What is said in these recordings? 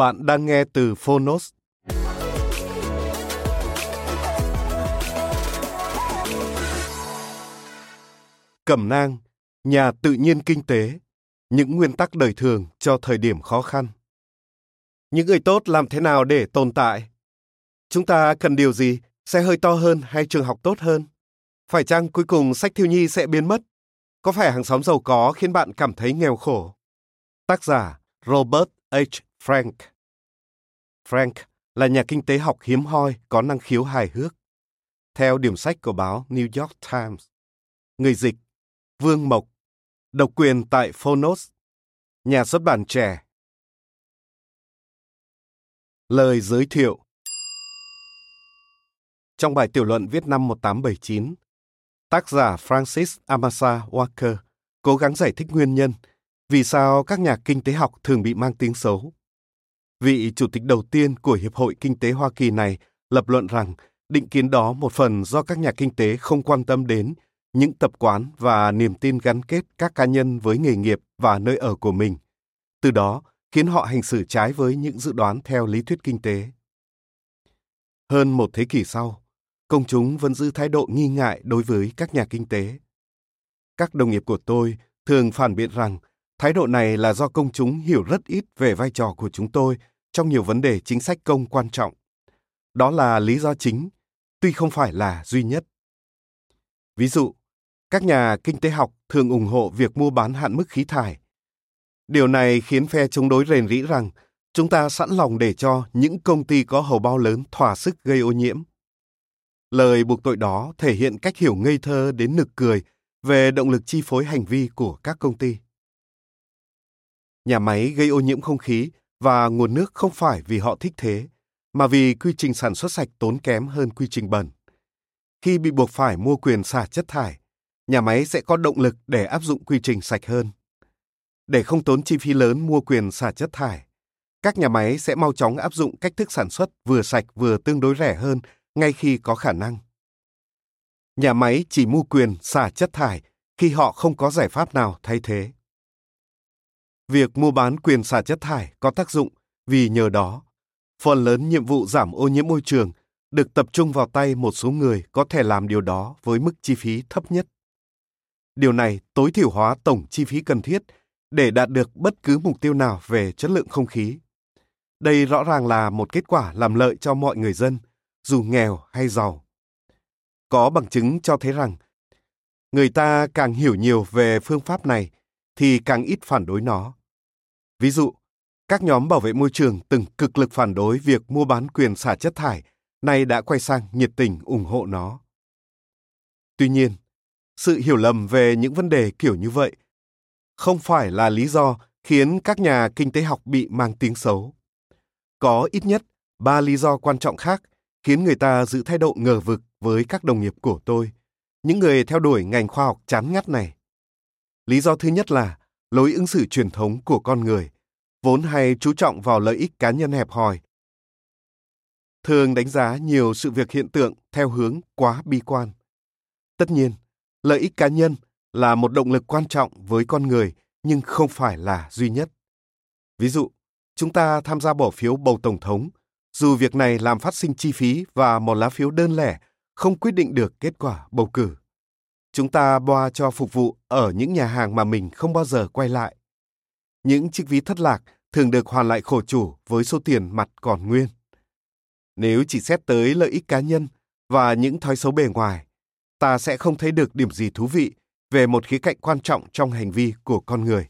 Bạn đang nghe từ Phonos. Cẩm nang, nhà tự nhiên kinh tế, những nguyên tắc đời thường cho thời điểm khó khăn. Những người tốt làm thế nào để tồn tại? Chúng ta cần điều gì? Xe hơi to hơn hay trường học tốt hơn? Phải chăng cuối cùng sách thiếu nhi sẽ biến mất? Có phải hàng xóm giàu có khiến bạn cảm thấy nghèo khổ? Tác giả Robert H. Frank Frank là nhà kinh tế học hiếm hoi có năng khiếu hài hước. Theo điểm sách của báo New York Times, người dịch Vương Mộc, độc quyền tại Phonos, nhà xuất bản trẻ. Lời giới thiệu Trong bài tiểu luận viết năm 1879, tác giả Francis Amasa Walker cố gắng giải thích nguyên nhân vì sao các nhà kinh tế học thường bị mang tiếng xấu. Vị chủ tịch đầu tiên của Hiệp hội Kinh tế Hoa Kỳ này lập luận rằng định kiến đó một phần do các nhà kinh tế không quan tâm đến những tập quán và niềm tin gắn kết các cá nhân với nghề nghiệp và nơi ở của mình. Từ đó khiến họ hành xử trái với những dự đoán theo lý thuyết kinh tế. Hơn một thế kỷ sau, công chúng vẫn giữ thái độ nghi ngại đối với các nhà kinh tế. Các đồng nghiệp của tôi thường phản biện rằng thái độ này là do công chúng hiểu rất ít về vai trò của chúng tôi trong nhiều vấn đề chính sách công quan trọng. Đó là lý do chính, tuy không phải là duy nhất. Ví dụ, các nhà kinh tế học thường ủng hộ việc mua bán hạn mức khí thải. Điều này khiến phe chống đối rền rĩ rằng chúng ta sẵn lòng để cho những công ty có hầu bao lớn thỏa sức gây ô nhiễm. Lời buộc tội đó thể hiện cách hiểu ngây thơ đến nực cười về động lực chi phối hành vi của các công ty. Nhà máy gây ô nhiễm không khí và nguồn nước không phải vì họ thích thế, mà vì quy trình sản xuất sạch tốn kém hơn quy trình bẩn. Khi bị buộc phải mua quyền xả chất thải, nhà máy sẽ có động lực để áp dụng quy trình sạch hơn. Để không tốn chi phí lớn mua quyền xả chất thải, các nhà máy sẽ mau chóng áp dụng cách thức sản xuất vừa sạch vừa tương đối rẻ hơn ngay khi có khả năng. Nhà máy chỉ mua quyền xả chất thải khi họ không có giải pháp nào thay thế. Việc mua bán quyền xả chất thải có tác dụng vì nhờ đó, phần lớn nhiệm vụ giảm ô nhiễm môi trường được tập trung vào tay một số người có thể làm điều đó với mức chi phí thấp nhất. Điều này tối thiểu hóa tổng chi phí cần thiết để đạt được bất cứ mục tiêu nào về chất lượng không khí. Đây rõ ràng là một kết quả làm lợi cho mọi người dân, dù nghèo hay giàu. Có bằng chứng cho thấy rằng người ta càng hiểu nhiều về phương pháp này thì càng ít phản đối nó. Ví dụ, các nhóm bảo vệ môi trường từng cực lực phản đối việc mua bán quyền xả chất thải, nay đã quay sang nhiệt tình ủng hộ nó. Tuy nhiên, sự hiểu lầm về những vấn đề kiểu như vậy không phải là lý do khiến các nhà kinh tế học bị mang tiếng xấu. Có ít nhất ba lý do quan trọng khác khiến người ta giữ thái độ ngờ vực với các đồng nghiệp của tôi, những người theo đuổi ngành khoa học chán ngắt này. Lý do thứ nhất là lối ứng xử truyền thống của con người, vốn hay chú trọng vào lợi ích cá nhân hẹp hòi. Thường đánh giá nhiều sự việc hiện tượng theo hướng quá bi quan. Tất nhiên, lợi ích cá nhân là một động lực quan trọng với con người nhưng không phải là duy nhất. Ví dụ, chúng ta tham gia bỏ phiếu bầu tổng thống, dù việc này làm phát sinh chi phí và một lá phiếu đơn lẻ không quyết định được kết quả bầu cử chúng ta boa cho phục vụ ở những nhà hàng mà mình không bao giờ quay lại. Những chiếc ví thất lạc thường được hoàn lại khổ chủ với số tiền mặt còn nguyên. Nếu chỉ xét tới lợi ích cá nhân và những thói xấu bề ngoài, ta sẽ không thấy được điểm gì thú vị về một khía cạnh quan trọng trong hành vi của con người.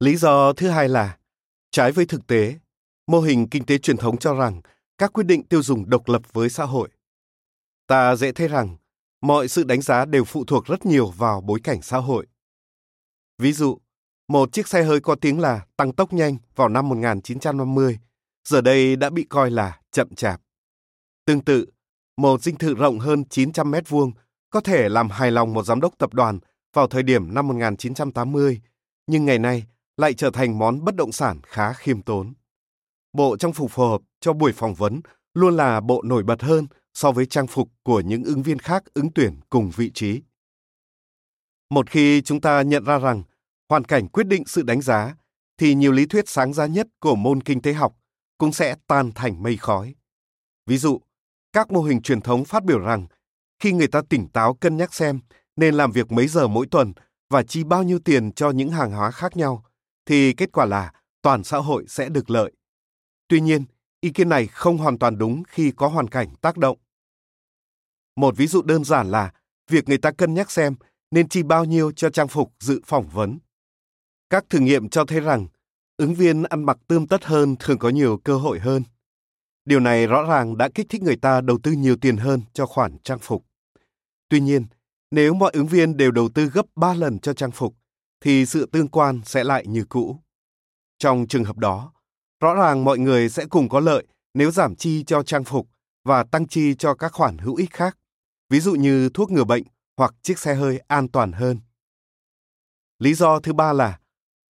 Lý do thứ hai là, trái với thực tế, mô hình kinh tế truyền thống cho rằng các quyết định tiêu dùng độc lập với xã hội. Ta dễ thấy rằng mọi sự đánh giá đều phụ thuộc rất nhiều vào bối cảnh xã hội. Ví dụ, một chiếc xe hơi có tiếng là tăng tốc nhanh vào năm 1950, giờ đây đã bị coi là chậm chạp. Tương tự, một dinh thự rộng hơn 900 mét vuông có thể làm hài lòng một giám đốc tập đoàn vào thời điểm năm 1980, nhưng ngày nay lại trở thành món bất động sản khá khiêm tốn. Bộ trang phục phù hợp cho buổi phỏng vấn luôn là bộ nổi bật hơn so với trang phục của những ứng viên khác ứng tuyển cùng vị trí. Một khi chúng ta nhận ra rằng hoàn cảnh quyết định sự đánh giá, thì nhiều lý thuyết sáng giá nhất của môn kinh tế học cũng sẽ tan thành mây khói. Ví dụ, các mô hình truyền thống phát biểu rằng khi người ta tỉnh táo cân nhắc xem nên làm việc mấy giờ mỗi tuần và chi bao nhiêu tiền cho những hàng hóa khác nhau, thì kết quả là toàn xã hội sẽ được lợi. Tuy nhiên, ý kiến này không hoàn toàn đúng khi có hoàn cảnh tác động. Một ví dụ đơn giản là việc người ta cân nhắc xem nên chi bao nhiêu cho trang phục dự phỏng vấn. Các thử nghiệm cho thấy rằng ứng viên ăn mặc tươm tất hơn thường có nhiều cơ hội hơn. Điều này rõ ràng đã kích thích người ta đầu tư nhiều tiền hơn cho khoản trang phục. Tuy nhiên, nếu mọi ứng viên đều đầu tư gấp 3 lần cho trang phục, thì sự tương quan sẽ lại như cũ. Trong trường hợp đó, rõ ràng mọi người sẽ cùng có lợi nếu giảm chi cho trang phục và tăng chi cho các khoản hữu ích khác, ví dụ như thuốc ngừa bệnh hoặc chiếc xe hơi an toàn hơn. Lý do thứ ba là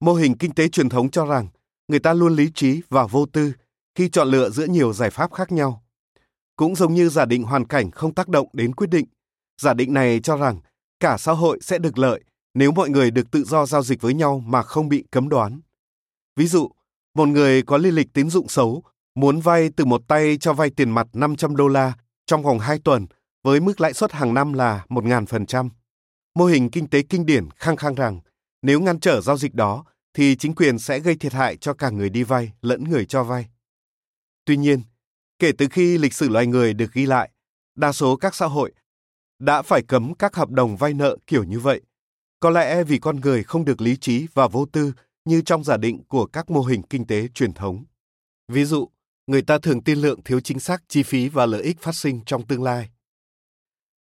mô hình kinh tế truyền thống cho rằng người ta luôn lý trí và vô tư khi chọn lựa giữa nhiều giải pháp khác nhau. Cũng giống như giả định hoàn cảnh không tác động đến quyết định, giả định này cho rằng cả xã hội sẽ được lợi nếu mọi người được tự do giao dịch với nhau mà không bị cấm đoán. Ví dụ, một người có lý lịch tín dụng xấu muốn vay từ một tay cho vay tiền mặt 500 đô la trong vòng 2 tuần với mức lãi suất hàng năm là 1.000%. Mô hình kinh tế kinh điển khăng khăng rằng nếu ngăn trở giao dịch đó thì chính quyền sẽ gây thiệt hại cho cả người đi vay lẫn người cho vay. Tuy nhiên, kể từ khi lịch sử loài người được ghi lại, đa số các xã hội đã phải cấm các hợp đồng vay nợ kiểu như vậy. Có lẽ vì con người không được lý trí và vô tư như trong giả định của các mô hình kinh tế truyền thống. Ví dụ, người ta thường tin lượng thiếu chính xác chi phí và lợi ích phát sinh trong tương lai.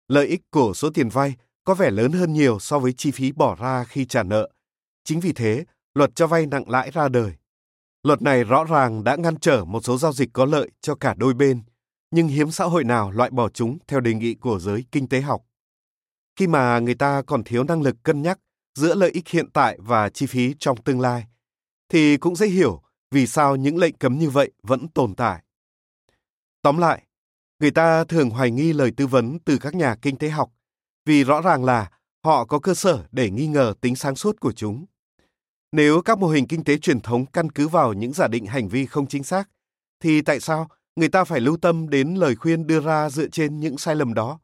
Lợi ích của số tiền vay có vẻ lớn hơn nhiều so với chi phí bỏ ra khi trả nợ. Chính vì thế, luật cho vay nặng lãi ra đời. Luật này rõ ràng đã ngăn trở một số giao dịch có lợi cho cả đôi bên, nhưng hiếm xã hội nào loại bỏ chúng theo đề nghị của giới kinh tế học. Khi mà người ta còn thiếu năng lực cân nhắc giữa lợi ích hiện tại và chi phí trong tương lai, thì cũng dễ hiểu vì sao những lệnh cấm như vậy vẫn tồn tại. Tóm lại, người ta thường hoài nghi lời tư vấn từ các nhà kinh tế học vì rõ ràng là họ có cơ sở để nghi ngờ tính sáng suốt của chúng. Nếu các mô hình kinh tế truyền thống căn cứ vào những giả định hành vi không chính xác, thì tại sao người ta phải lưu tâm đến lời khuyên đưa ra dựa trên những sai lầm đó?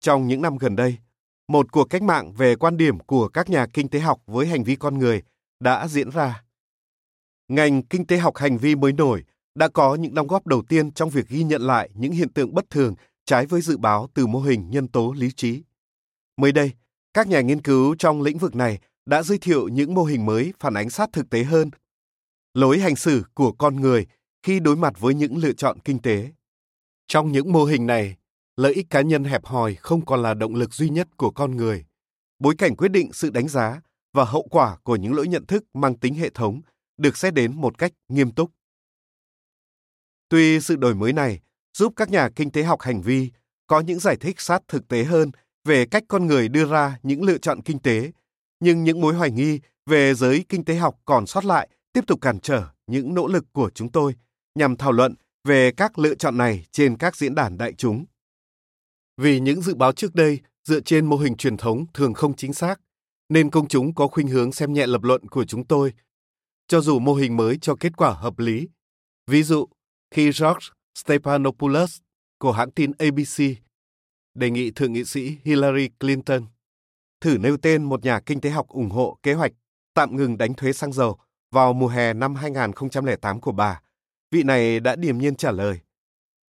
Trong những năm gần đây, một cuộc cách mạng về quan điểm của các nhà kinh tế học với hành vi con người đã diễn ra. Ngành kinh tế học hành vi mới nổi đã có những đóng góp đầu tiên trong việc ghi nhận lại những hiện tượng bất thường trái với dự báo từ mô hình nhân tố lý trí. Mới đây, các nhà nghiên cứu trong lĩnh vực này đã giới thiệu những mô hình mới phản ánh sát thực tế hơn lối hành xử của con người khi đối mặt với những lựa chọn kinh tế. Trong những mô hình này, lợi ích cá nhân hẹp hòi không còn là động lực duy nhất của con người. Bối cảnh quyết định sự đánh giá và hậu quả của những lỗi nhận thức mang tính hệ thống được xét đến một cách nghiêm túc. Tuy sự đổi mới này giúp các nhà kinh tế học hành vi có những giải thích sát thực tế hơn về cách con người đưa ra những lựa chọn kinh tế, nhưng những mối hoài nghi về giới kinh tế học còn sót lại tiếp tục cản trở những nỗ lực của chúng tôi nhằm thảo luận về các lựa chọn này trên các diễn đàn đại chúng. Vì những dự báo trước đây dựa trên mô hình truyền thống thường không chính xác, nên công chúng có khuynh hướng xem nhẹ lập luận của chúng tôi, cho dù mô hình mới cho kết quả hợp lý. Ví dụ, khi George Stephanopoulos của hãng tin ABC đề nghị Thượng nghị sĩ Hillary Clinton thử nêu tên một nhà kinh tế học ủng hộ kế hoạch tạm ngừng đánh thuế xăng dầu vào mùa hè năm 2008 của bà. Vị này đã điềm nhiên trả lời,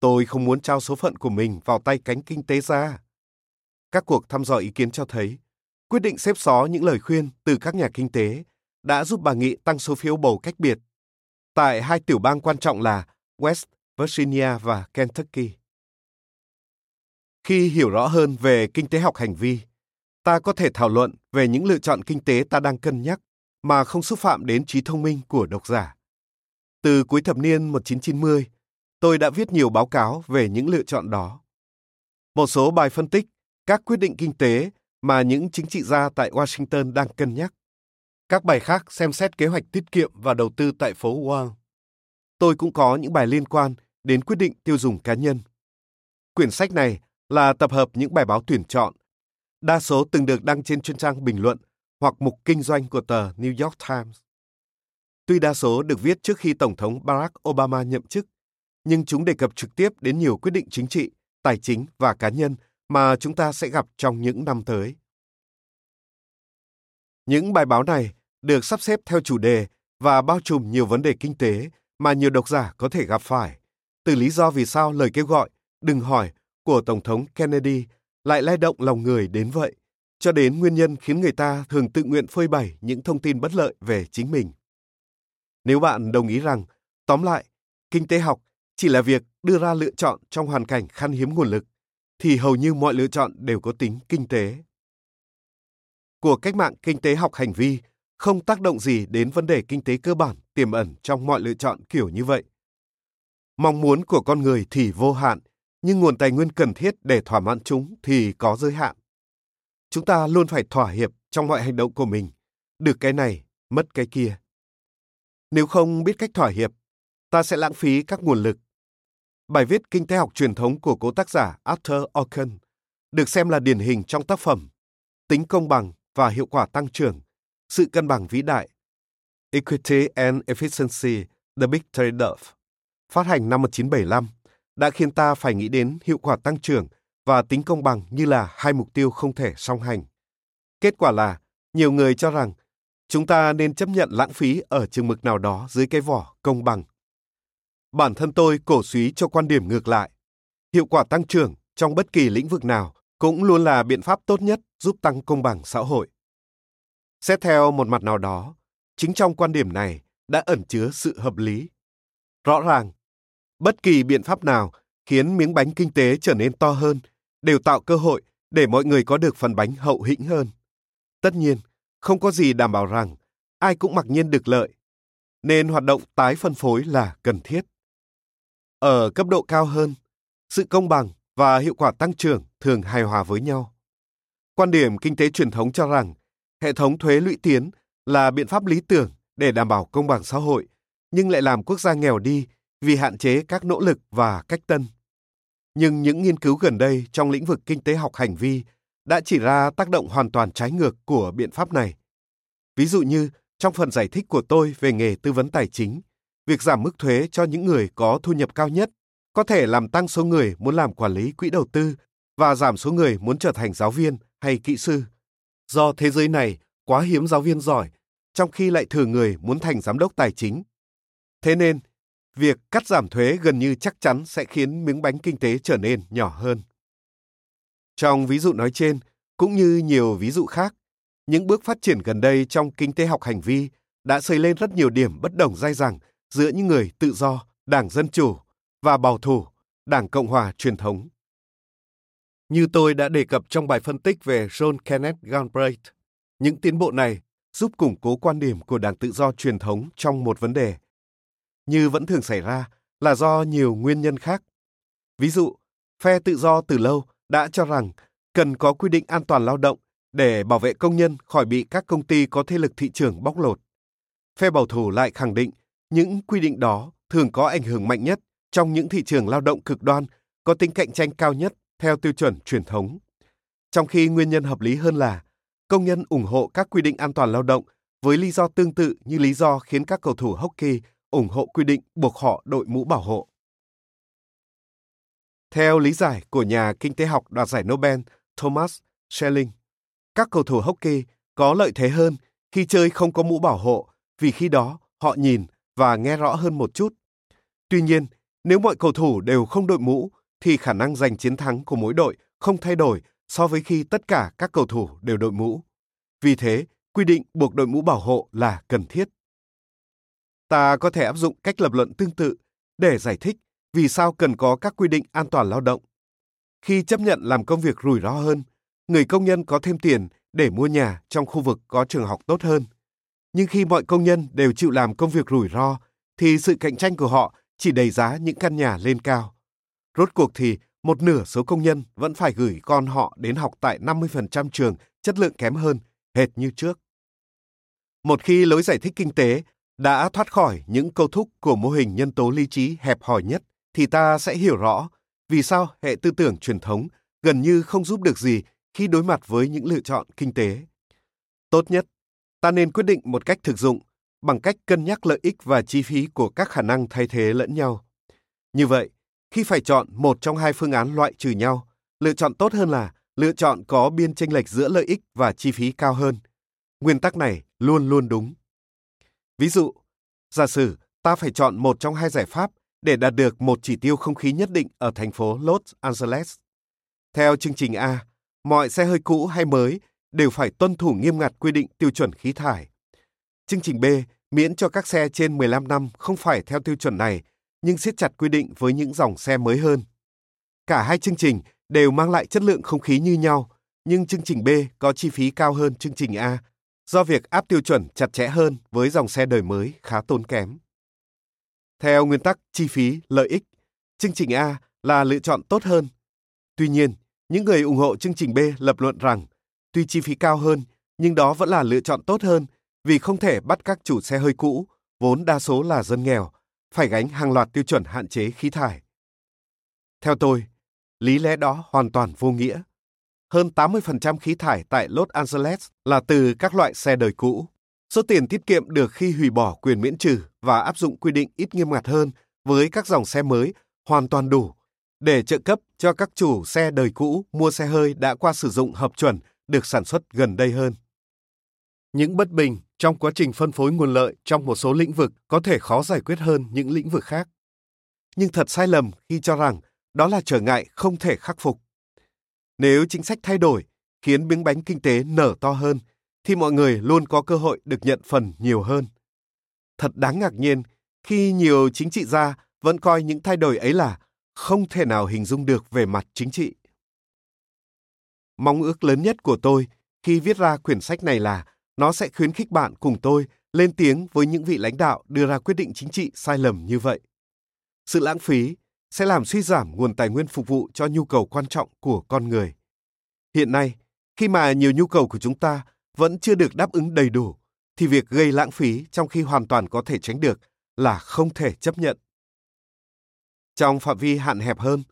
tôi không muốn trao số phận của mình vào tay cánh kinh tế gia. Các cuộc thăm dò ý kiến cho thấy, quyết định xếp xó những lời khuyên từ các nhà kinh tế đã giúp bà Nghị tăng số phiếu bầu cách biệt tại hai tiểu bang quan trọng là West Virginia và Kentucky. Khi hiểu rõ hơn về kinh tế học hành vi, ta có thể thảo luận về những lựa chọn kinh tế ta đang cân nhắc mà không xúc phạm đến trí thông minh của độc giả. Từ cuối thập niên 1990, tôi đã viết nhiều báo cáo về những lựa chọn đó. Một số bài phân tích các quyết định kinh tế mà những chính trị gia tại Washington đang cân nhắc. Các bài khác xem xét kế hoạch tiết kiệm và đầu tư tại phố Wall. Tôi cũng có những bài liên quan đến quyết định tiêu dùng cá nhân. Quyển sách này là tập hợp những bài báo tuyển chọn, đa số từng được đăng trên chuyên trang bình luận hoặc mục kinh doanh của tờ New York Times. Tuy đa số được viết trước khi Tổng thống Barack Obama nhậm chức, nhưng chúng đề cập trực tiếp đến nhiều quyết định chính trị, tài chính và cá nhân mà chúng ta sẽ gặp trong những năm tới. Những bài báo này được sắp xếp theo chủ đề và bao trùm nhiều vấn đề kinh tế mà nhiều độc giả có thể gặp phải, từ lý do vì sao lời kêu gọi đừng hỏi của Tổng thống Kennedy lại lay động lòng người đến vậy, cho đến nguyên nhân khiến người ta thường tự nguyện phơi bày những thông tin bất lợi về chính mình. Nếu bạn đồng ý rằng, tóm lại, kinh tế học chỉ là việc đưa ra lựa chọn trong hoàn cảnh khan hiếm nguồn lực, thì hầu như mọi lựa chọn đều có tính kinh tế. Của cách mạng kinh tế học hành vi không tác động gì đến vấn đề kinh tế cơ bản tiềm ẩn trong mọi lựa chọn kiểu như vậy. Mong muốn của con người thì vô hạn, nhưng nguồn tài nguyên cần thiết để thỏa mãn chúng thì có giới hạn. Chúng ta luôn phải thỏa hiệp trong mọi hành động của mình, được cái này, mất cái kia. Nếu không biết cách thỏa hiệp, ta sẽ lãng phí các nguồn lực. Bài viết kinh tế học truyền thống của cố tác giả Arthur Orkin được xem là điển hình trong tác phẩm Tính công bằng và hiệu quả tăng trưởng, sự cân bằng vĩ đại Equity and Efficiency, The Big Trade-off, phát hành năm 1975, đã khiến ta phải nghĩ đến hiệu quả tăng trưởng và tính công bằng như là hai mục tiêu không thể song hành. Kết quả là, nhiều người cho rằng chúng ta nên chấp nhận lãng phí ở chừng mực nào đó dưới cái vỏ công bằng. Bản thân tôi cổ suý cho quan điểm ngược lại. Hiệu quả tăng trưởng trong bất kỳ lĩnh vực nào cũng luôn là biện pháp tốt nhất giúp tăng công bằng xã hội. Xét theo một mặt nào đó, chính trong quan điểm này đã ẩn chứa sự hợp lý. Rõ ràng, bất kỳ biện pháp nào khiến miếng bánh kinh tế trở nên to hơn đều tạo cơ hội để mọi người có được phần bánh hậu hĩnh hơn. Tất nhiên, không có gì đảm bảo rằng ai cũng mặc nhiên được lợi, nên hoạt động tái phân phối là cần thiết. Ở cấp độ cao hơn, sự công bằng và hiệu quả tăng trưởng thường hài hòa với nhau. Quan điểm kinh tế truyền thống cho rằng hệ thống thuế lũy tiến là biện pháp lý tưởng để đảm bảo công bằng xã hội, nhưng lại làm quốc gia nghèo đi vì hạn chế các nỗ lực và cách tân. Nhưng những nghiên cứu gần đây trong lĩnh vực kinh tế học hành vi đã chỉ ra tác động hoàn toàn trái ngược của biện pháp này. Ví dụ như trong phần giải thích của tôi về nghề tư vấn tài chính, việc giảm mức thuế cho những người có thu nhập cao nhất có thể làm tăng số người muốn làm quản lý quỹ đầu tư và giảm số người muốn trở thành giáo viên hay kỹ sư. Do thế giới này quá hiếm giáo viên giỏi, trong khi lại thừa người muốn thành giám đốc tài chính. Thế nên, việc cắt giảm thuế gần như chắc chắn sẽ khiến miếng bánh kinh tế trở nên nhỏ hơn. Trong ví dụ nói trên, cũng như nhiều ví dụ khác, những bước phát triển gần đây trong kinh tế học hành vi đã xây lên rất nhiều điểm bất đồng dai dẳng giữa những người tự do, Đảng Dân Chủ và bảo thủ, Đảng Cộng Hòa truyền thống. Như tôi đã đề cập trong bài phân tích về John Kenneth Galbraith, những tiến bộ này giúp củng cố quan điểm của Đảng Tự do truyền thống trong một vấn đề. Như vẫn thường xảy ra là do nhiều nguyên nhân khác. Ví dụ, phe tự do từ lâu đã cho rằng cần có quy định an toàn lao động để bảo vệ công nhân khỏi bị các công ty có thế lực thị trường bóc lột. Phe bảo thủ lại khẳng định những quy định đó thường có ảnh hưởng mạnh nhất trong những thị trường lao động cực đoan có tính cạnh tranh cao nhất theo tiêu chuẩn truyền thống. Trong khi nguyên nhân hợp lý hơn là công nhân ủng hộ các quy định an toàn lao động với lý do tương tự như lý do khiến các cầu thủ hockey ủng hộ quy định buộc họ đội mũ bảo hộ. Theo lý giải của nhà kinh tế học đoạt giải Nobel Thomas Schelling, các cầu thủ hockey có lợi thế hơn khi chơi không có mũ bảo hộ vì khi đó họ nhìn và nghe rõ hơn một chút. Tuy nhiên, nếu mọi cầu thủ đều không đội mũ thì khả năng giành chiến thắng của mỗi đội không thay đổi so với khi tất cả các cầu thủ đều đội mũ. Vì thế, quy định buộc đội mũ bảo hộ là cần thiết. Ta có thể áp dụng cách lập luận tương tự để giải thích vì sao cần có các quy định an toàn lao động. Khi chấp nhận làm công việc rủi ro hơn, người công nhân có thêm tiền để mua nhà trong khu vực có trường học tốt hơn. Nhưng khi mọi công nhân đều chịu làm công việc rủi ro, thì sự cạnh tranh của họ chỉ đẩy giá những căn nhà lên cao. Rốt cuộc thì một nửa số công nhân vẫn phải gửi con họ đến học tại 50% trường chất lượng kém hơn, hệt như trước. Một khi lối giải thích kinh tế đã thoát khỏi những câu thúc của mô hình nhân tố lý trí hẹp hòi nhất, thì ta sẽ hiểu rõ vì sao hệ tư tưởng truyền thống gần như không giúp được gì khi đối mặt với những lựa chọn kinh tế. Tốt nhất, ta nên quyết định một cách thực dụng bằng cách cân nhắc lợi ích và chi phí của các khả năng thay thế lẫn nhau. Như vậy, khi phải chọn một trong hai phương án loại trừ nhau, lựa chọn tốt hơn là lựa chọn có biên chênh lệch giữa lợi ích và chi phí cao hơn. Nguyên tắc này luôn luôn đúng. Ví dụ, giả sử ta phải chọn một trong hai giải pháp để đạt được một chỉ tiêu không khí nhất định ở thành phố Los Angeles. Theo chương trình A, mọi xe hơi cũ hay mới đều phải tuân thủ nghiêm ngặt quy định tiêu chuẩn khí thải. Chương trình B miễn cho các xe trên 15 năm không phải theo tiêu chuẩn này, nhưng siết chặt quy định với những dòng xe mới hơn. Cả hai chương trình đều mang lại chất lượng không khí như nhau, nhưng chương trình B có chi phí cao hơn chương trình A do việc áp tiêu chuẩn chặt chẽ hơn với dòng xe đời mới khá tốn kém. Theo nguyên tắc chi phí, lợi ích, chương trình A là lựa chọn tốt hơn. Tuy nhiên, những người ủng hộ chương trình B lập luận rằng tuy chi phí cao hơn, nhưng đó vẫn là lựa chọn tốt hơn vì không thể bắt các chủ xe hơi cũ, vốn đa số là dân nghèo, phải gánh hàng loạt tiêu chuẩn hạn chế khí thải. Theo tôi, lý lẽ đó hoàn toàn vô nghĩa. Hơn 80% khí thải tại Los Angeles là từ các loại xe đời cũ. Số tiền tiết kiệm được khi hủy bỏ quyền miễn trừ và áp dụng quy định ít nghiêm ngặt hơn với các dòng xe mới hoàn toàn đủ để trợ cấp cho các chủ xe đời cũ mua xe hơi đã qua sử dụng hợp chuẩn được sản xuất gần đây hơn. Những bất bình trong quá trình phân phối nguồn lợi trong một số lĩnh vực có thể khó giải quyết hơn những lĩnh vực khác. Nhưng thật sai lầm khi cho rằng đó là trở ngại không thể khắc phục. Nếu chính sách thay đổi khiến miếng bánh kinh tế nở to hơn, thì mọi người luôn có cơ hội được nhận phần nhiều hơn. Thật đáng ngạc nhiên khi nhiều chính trị gia vẫn coi những thay đổi ấy là không thể nào hình dung được về mặt chính trị. Mong ước lớn nhất của tôi khi viết ra quyển sách này là nó sẽ khuyến khích bạn cùng tôi lên tiếng với những vị lãnh đạo đưa ra quyết định chính trị sai lầm như vậy. Sự lãng phí sẽ làm suy giảm nguồn tài nguyên phục vụ cho nhu cầu quan trọng của con người. Hiện nay, khi mà nhiều nhu cầu của chúng ta vẫn chưa được đáp ứng đầy đủ, thì việc gây lãng phí trong khi hoàn toàn có thể tránh được là không thể chấp nhận. Trong phạm vi hạn hẹp hơn,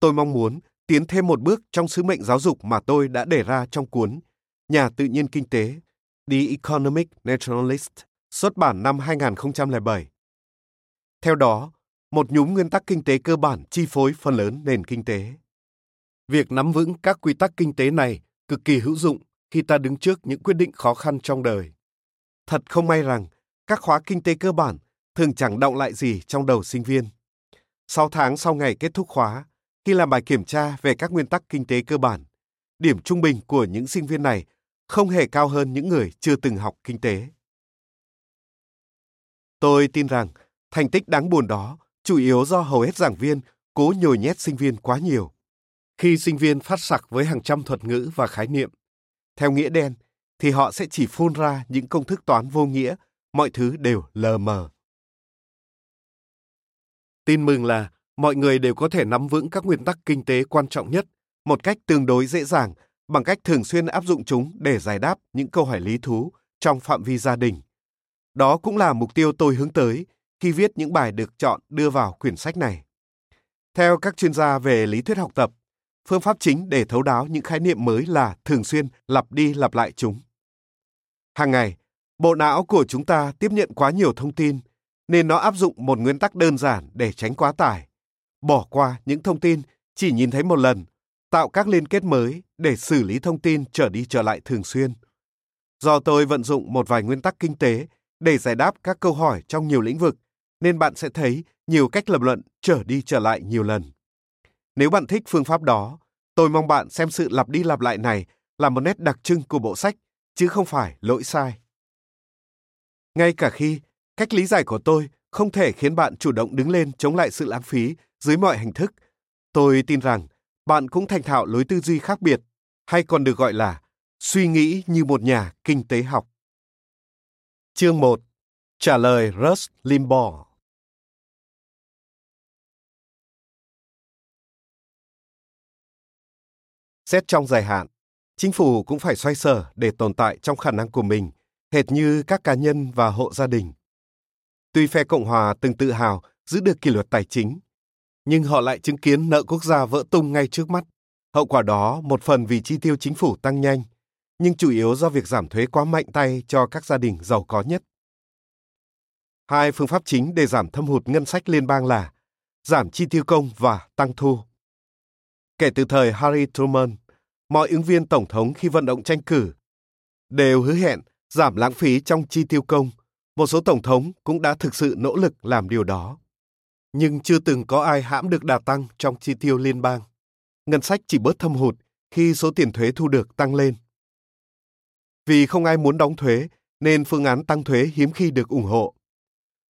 tôi mong muốn tiến thêm một bước trong sứ mệnh giáo dục mà tôi đã đề ra trong cuốn Nhà tự nhiên kinh tế The Economic Naturalist, xuất bản năm 2007. Theo đó, một nhúm nguyên tắc kinh tế cơ bản chi phối phần lớn nền kinh tế. Việc nắm vững các quy tắc kinh tế này cực kỳ hữu dụng khi ta đứng trước những quyết định khó khăn trong đời. Thật không may rằng các khóa kinh tế cơ bản thường chẳng động lại gì trong đầu sinh viên. 6 tháng sau ngày kết thúc khóa, khi làm bài kiểm tra về các nguyên tắc kinh tế cơ bản, điểm trung bình của những sinh viên này không hề cao hơn những người chưa từng học kinh tế. Tôi tin rằng thành tích đáng buồn đó chủ yếu do hầu hết giảng viên cố nhồi nhét sinh viên quá nhiều. Khi sinh viên phát sặc với hàng trăm thuật ngữ và khái niệm, theo nghĩa đen, thì họ sẽ chỉ phun ra những công thức toán vô nghĩa, mọi thứ đều lờ mờ. Tin mừng là mọi người đều có thể nắm vững các nguyên tắc kinh tế quan trọng nhất một cách tương đối dễ dàng bằng cách thường xuyên áp dụng chúng để giải đáp những câu hỏi lý thú trong phạm vi gia đình. Đó cũng là mục tiêu tôi hướng tới khi viết những bài được chọn đưa vào quyển sách này. Theo các chuyên gia về lý thuyết học tập, phương pháp chính để thấu đáo những khái niệm mới là thường xuyên lặp đi lặp lại chúng. Hàng ngày, bộ não của chúng ta tiếp nhận quá nhiều thông tin nên nó áp dụng một nguyên tắc đơn giản để tránh quá tải, bỏ qua những thông tin chỉ nhìn thấy một lần, tạo các liên kết mới để xử lý thông tin trở đi trở lại thường xuyên. Do tôi vận dụng một vài nguyên tắc kinh tế để giải đáp các câu hỏi trong nhiều lĩnh vực, nên bạn sẽ thấy nhiều cách lập luận trở đi trở lại nhiều lần. Nếu bạn thích phương pháp đó, tôi mong bạn xem sự lặp đi lặp lại này là một nét đặc trưng của bộ sách, chứ không phải lỗi sai. Ngay cả khi cách lý giải của tôi không thể khiến bạn chủ động đứng lên chống lại sự lãng phí dưới mọi hình thức, tôi tin rằng bạn cũng thành thạo lối tư duy khác biệt, hay còn được gọi là suy nghĩ như một nhà kinh tế học. Chương 1. Trả lời Russ Limbaugh Xét trong dài hạn, chính phủ cũng phải xoay sở để tồn tại trong khả năng của mình, hệt như các cá nhân và hộ gia đình. Tuy phe Cộng hòa từng tự hào giữ được kỷ luật tài chính, nhưng họ lại chứng kiến nợ quốc gia vỡ tung ngay trước mắt. Hậu quả đó một phần vì chi tiêu chính phủ tăng nhanh, nhưng chủ yếu do việc giảm thuế quá mạnh tay cho các gia đình giàu có nhất. Hai phương pháp chính để giảm thâm hụt ngân sách liên bang là giảm chi tiêu công và tăng thu. Kể từ thời Harry Truman, mọi ứng viên tổng thống khi vận động tranh cử đều hứa hẹn giảm lãng phí trong chi tiêu công. Một số tổng thống cũng đã thực sự nỗ lực làm điều đó. Nhưng chưa từng có ai hãm được đà tăng trong chi tiêu liên bang. Ngân sách chỉ bớt thâm hụt khi số tiền thuế thu được tăng lên. Vì không ai muốn đóng thuế, nên phương án tăng thuế hiếm khi được ủng hộ.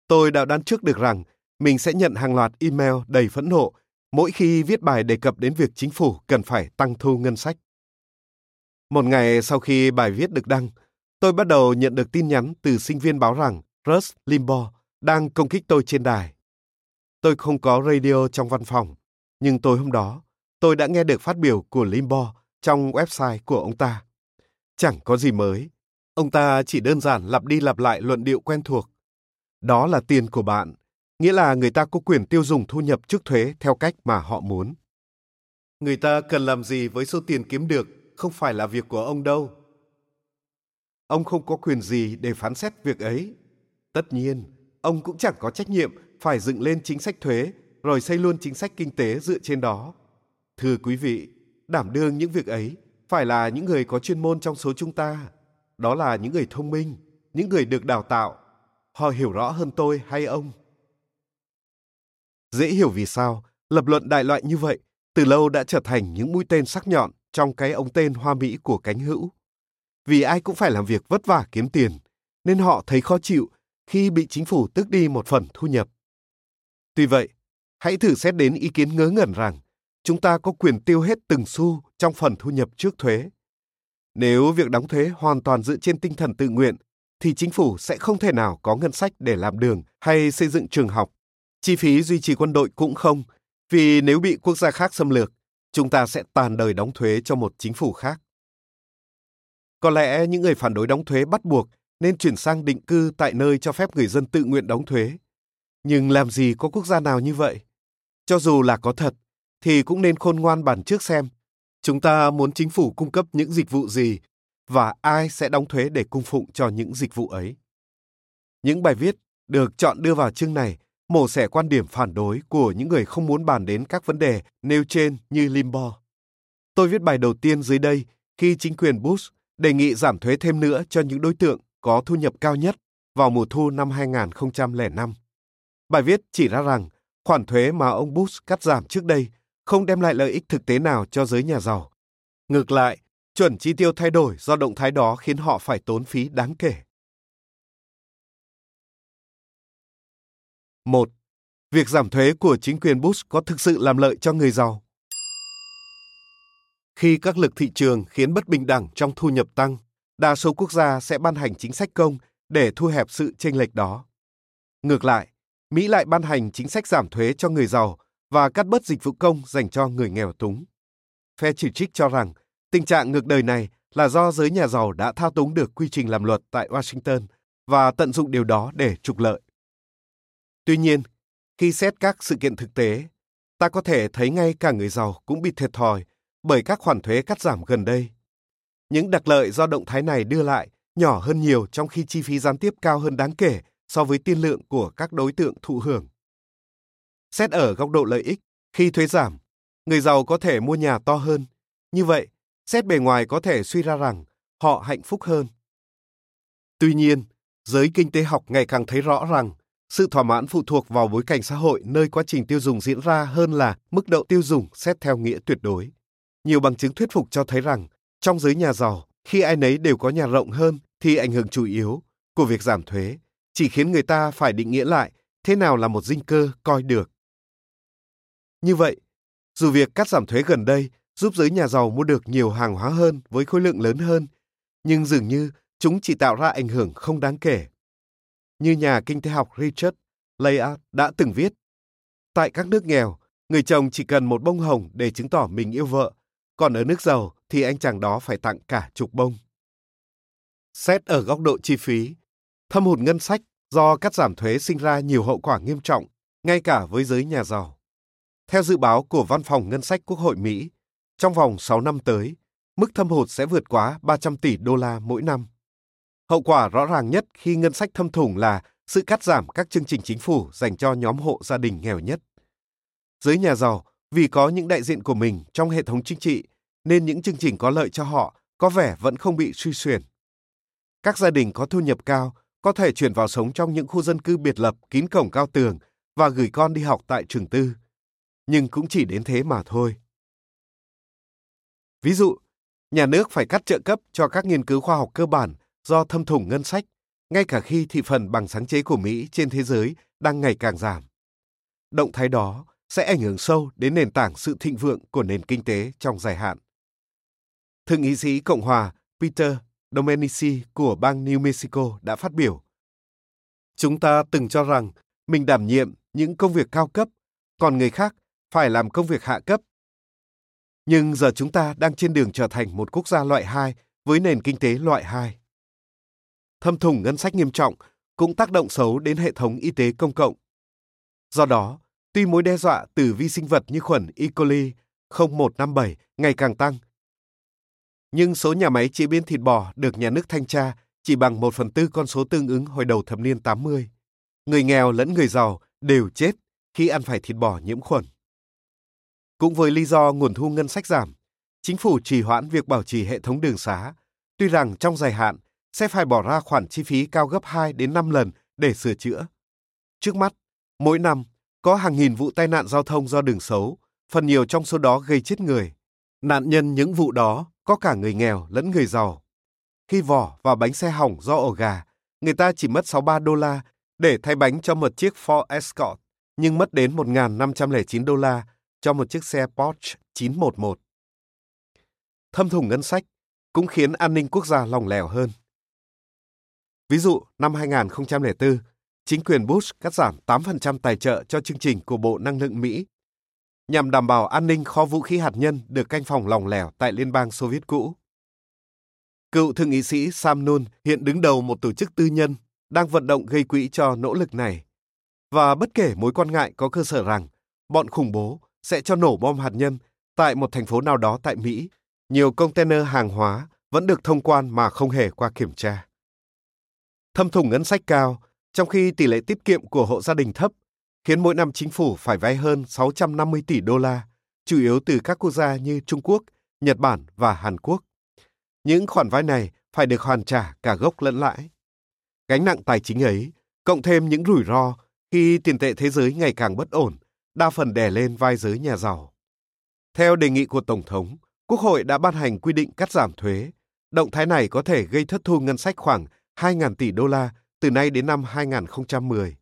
Tôi đã đoán trước được rằng mình sẽ nhận hàng loạt email đầy phẫn nộ mỗi khi viết bài đề cập đến việc chính phủ cần phải tăng thu ngân sách. Một ngày sau khi bài viết được đăng, tôi bắt đầu nhận được tin nhắn từ sinh viên báo rằng Russ Limbaugh đang công kích tôi trên đài. Tôi không có radio trong văn phòng, nhưng tối hôm đó, tôi đã nghe được phát biểu của Limbaugh trong website của ông ta. Chẳng có gì mới, ông ta chỉ đơn giản lặp đi lặp lại luận điệu quen thuộc. Đó là tiền của bạn, nghĩa là người ta có quyền tiêu dùng thu nhập trước thuế theo cách mà họ muốn. Người ta cần làm gì với số tiền kiếm được không phải là việc của ông đâu. Ông không có quyền gì để phán xét việc ấy. Tất nhiên, ông cũng chẳng có trách nhiệm phải dựng lên chính sách thuế rồi xây luôn chính sách kinh tế dựa trên đó. Thưa quý vị, đảm đương những việc ấy phải là những người có chuyên môn trong số chúng ta. Đó là những người thông minh, những người được đào tạo. Họ hiểu rõ hơn tôi hay ông. Dễ hiểu vì sao lập luận đại loại như vậy từ lâu đã trở thành những mũi tên sắc nhọn trong cái ống tên hoa mỹ của cánh hữu. Vì ai cũng phải làm việc vất vả kiếm tiền, nên họ thấy khó chịu khi bị chính phủ tước đi một phần thu nhập. Tuy vậy, hãy thử xét đến ý kiến ngớ ngẩn rằng chúng ta có quyền tiêu hết từng xu trong phần thu nhập trước thuế. Nếu việc đóng thuế hoàn toàn dựa trên tinh thần tự nguyện, thì chính phủ sẽ không thể nào có ngân sách để làm đường hay xây dựng trường học. Chi phí duy trì quân đội cũng không, vì nếu bị quốc gia khác xâm lược, chúng ta sẽ tàn đời đóng thuế cho một chính phủ khác. Có lẽ những người phản đối đóng thuế bắt buộc nên chuyển sang định cư tại nơi cho phép người dân tự nguyện đóng thuế. Nhưng làm gì có quốc gia nào như vậy? Cho dù là có thật, thì cũng nên khôn ngoan bản trước xem chúng ta muốn chính phủ cung cấp những dịch vụ gì và ai sẽ đóng thuế để cung phụng cho những dịch vụ ấy. Những bài viết được chọn đưa vào chương này mổ xẻ quan điểm phản đối của những người không muốn bàn đến các vấn đề nêu trên như limbo. Tôi viết bài đầu tiên dưới đây khi chính quyền Bush đề nghị giảm thuế thêm nữa cho những đối tượng có thu nhập cao nhất vào mùa thu năm 2005. Bài viết chỉ ra rằng khoản thuế mà ông Bush cắt giảm trước đây không đem lại lợi ích thực tế nào cho giới nhà giàu. Ngược lại, chuẩn chi tiêu thay đổi do động thái đó khiến họ phải tốn phí đáng kể. 1. Việc giảm thuế của chính quyền Bush có thực sự làm lợi cho người giàu? Khi các lực thị trường khiến bất bình đẳng trong thu nhập tăng, đa số quốc gia sẽ ban hành chính sách công để thu hẹp sự chênh lệch đó. Ngược lại, Mỹ lại ban hành chính sách giảm thuế cho người giàu và cắt bớt dịch vụ công dành cho người nghèo túng. Phe chỉ trích cho rằng tình trạng ngược đời này là do giới nhà giàu đã thao túng được quy trình làm luật tại Washington và tận dụng điều đó để trục lợi. Tuy nhiên, khi xét các sự kiện thực tế, ta có thể thấy ngay cả người giàu cũng bị thiệt thòi bởi các khoản thuế cắt giảm gần đây. Những đặc lợi do động thái này đưa lại nhỏ hơn nhiều trong khi chi phí gián tiếp cao hơn đáng kể so với tiên lượng của các đối tượng thụ hưởng. Xét ở góc độ lợi ích, khi thuế giảm, người giàu có thể mua nhà to hơn. Như vậy, xét bề ngoài có thể suy ra rằng họ hạnh phúc hơn. Tuy nhiên, giới kinh tế học ngày càng thấy rõ rằng sự thỏa mãn phụ thuộc vào bối cảnh xã hội nơi quá trình tiêu dùng diễn ra hơn là mức độ tiêu dùng xét theo nghĩa tuyệt đối. Nhiều bằng chứng thuyết phục cho thấy rằng trong giới nhà giàu, khi ai nấy đều có nhà rộng hơn thì ảnh hưởng chủ yếu của việc giảm thuế chỉ khiến người ta phải định nghĩa lại thế nào là một dinh cơ coi được. Như vậy, dù việc cắt giảm thuế gần đây giúp giới nhà giàu mua được nhiều hàng hóa hơn với khối lượng lớn hơn, nhưng dường như chúng chỉ tạo ra ảnh hưởng không đáng kể. Như nhà kinh tế học Richard Layard đã từng viết, tại các nước nghèo, người chồng chỉ cần một bông hồng để chứng tỏ mình yêu vợ, còn ở nước giàu thì anh chàng đó phải tặng cả chục bông. Xét ở góc độ chi phí, thâm hụt ngân sách do cắt giảm thuế sinh ra nhiều hậu quả nghiêm trọng, ngay cả với giới nhà giàu. Theo dự báo của Văn phòng Ngân sách Quốc hội Mỹ, trong vòng 6 năm tới, mức thâm hụt sẽ vượt quá 300 tỷ đô la mỗi năm. Hậu quả rõ ràng nhất khi ngân sách thâm thủng là sự cắt giảm các chương trình chính phủ dành cho nhóm hộ gia đình nghèo nhất. Giới nhà giàu vì có những đại diện của mình trong hệ thống chính trị nên những chương trình có lợi cho họ có vẻ vẫn không bị suy xuyển. Các gia đình có thu nhập cao có thể chuyển vào sống trong những khu dân cư biệt lập kín cổng cao tường và gửi con đi học tại trường tư. Nhưng cũng chỉ đến thế mà thôi. Ví dụ, nhà nước phải cắt trợ cấp cho các nghiên cứu khoa học cơ bản do thâm thủng ngân sách, ngay cả khi thị phần bằng sáng chế của Mỹ trên thế giới đang ngày càng giảm. Động thái đó sẽ ảnh hưởng sâu đến nền tảng sự thịnh vượng của nền kinh tế trong dài hạn. Thượng nghị sĩ Cộng hòa Peter Domenici của bang New Mexico đã phát biểu. Chúng ta từng cho rằng mình đảm nhiệm những công việc cao cấp, còn người khác phải làm công việc hạ cấp. Nhưng giờ chúng ta đang trên đường trở thành một quốc gia loại 2 với nền kinh tế loại 2. Thâm thủng ngân sách nghiêm trọng cũng tác động xấu đến hệ thống y tế công cộng. Do đó, tuy mối đe dọa từ vi sinh vật như khuẩn E. coli 0157 ngày càng tăng, nhưng số nhà máy chế biến thịt bò được nhà nước thanh tra chỉ bằng một phần tư con số tương ứng hồi đầu thập niên 80. Người nghèo lẫn người giàu đều chết khi ăn phải thịt bò nhiễm khuẩn. Cũng với lý do nguồn thu ngân sách giảm, chính phủ trì hoãn việc bảo trì hệ thống đường xá, tuy rằng trong dài hạn sẽ phải bỏ ra khoản chi phí cao gấp 2 đến 5 lần để sửa chữa. Trước mắt, mỗi năm có hàng nghìn vụ tai nạn giao thông do đường xấu, phần nhiều trong số đó gây chết người. Nạn nhân những vụ đó có cả người nghèo lẫn người giàu. Khi vỏ và bánh xe hỏng do ổ gà, người ta chỉ mất 63 đô la để thay bánh cho một chiếc Ford Escort, nhưng mất đến 1.509 đô la cho một chiếc xe Porsche 911. Thâm thủng ngân sách cũng khiến an ninh quốc gia lòng lẻo hơn. Ví dụ, năm 2004, chính quyền Bush cắt giảm 8% tài trợ cho chương trình của Bộ Năng lượng Mỹ nhằm đảm bảo an ninh kho vũ khí hạt nhân được canh phòng lỏng lẻo tại Liên bang Xô Viết cũ. Cựu thượng nghị sĩ Sam Nun hiện đứng đầu một tổ chức tư nhân đang vận động gây quỹ cho nỗ lực này. Và bất kể mối quan ngại có cơ sở rằng bọn khủng bố sẽ cho nổ bom hạt nhân tại một thành phố nào đó tại Mỹ, nhiều container hàng hóa vẫn được thông quan mà không hề qua kiểm tra. Thâm thủng ngân sách cao, trong khi tỷ lệ tiết kiệm của hộ gia đình thấp khiến mỗi năm chính phủ phải vay hơn 650 tỷ đô la, chủ yếu từ các quốc gia như Trung Quốc, Nhật Bản và Hàn Quốc. Những khoản vay này phải được hoàn trả cả gốc lẫn lãi. Gánh nặng tài chính ấy, cộng thêm những rủi ro khi tiền tệ thế giới ngày càng bất ổn, đa phần đè lên vai giới nhà giàu. Theo đề nghị của Tổng thống, Quốc hội đã ban hành quy định cắt giảm thuế. Động thái này có thể gây thất thu ngân sách khoảng 2.000 tỷ đô la từ nay đến năm 2010.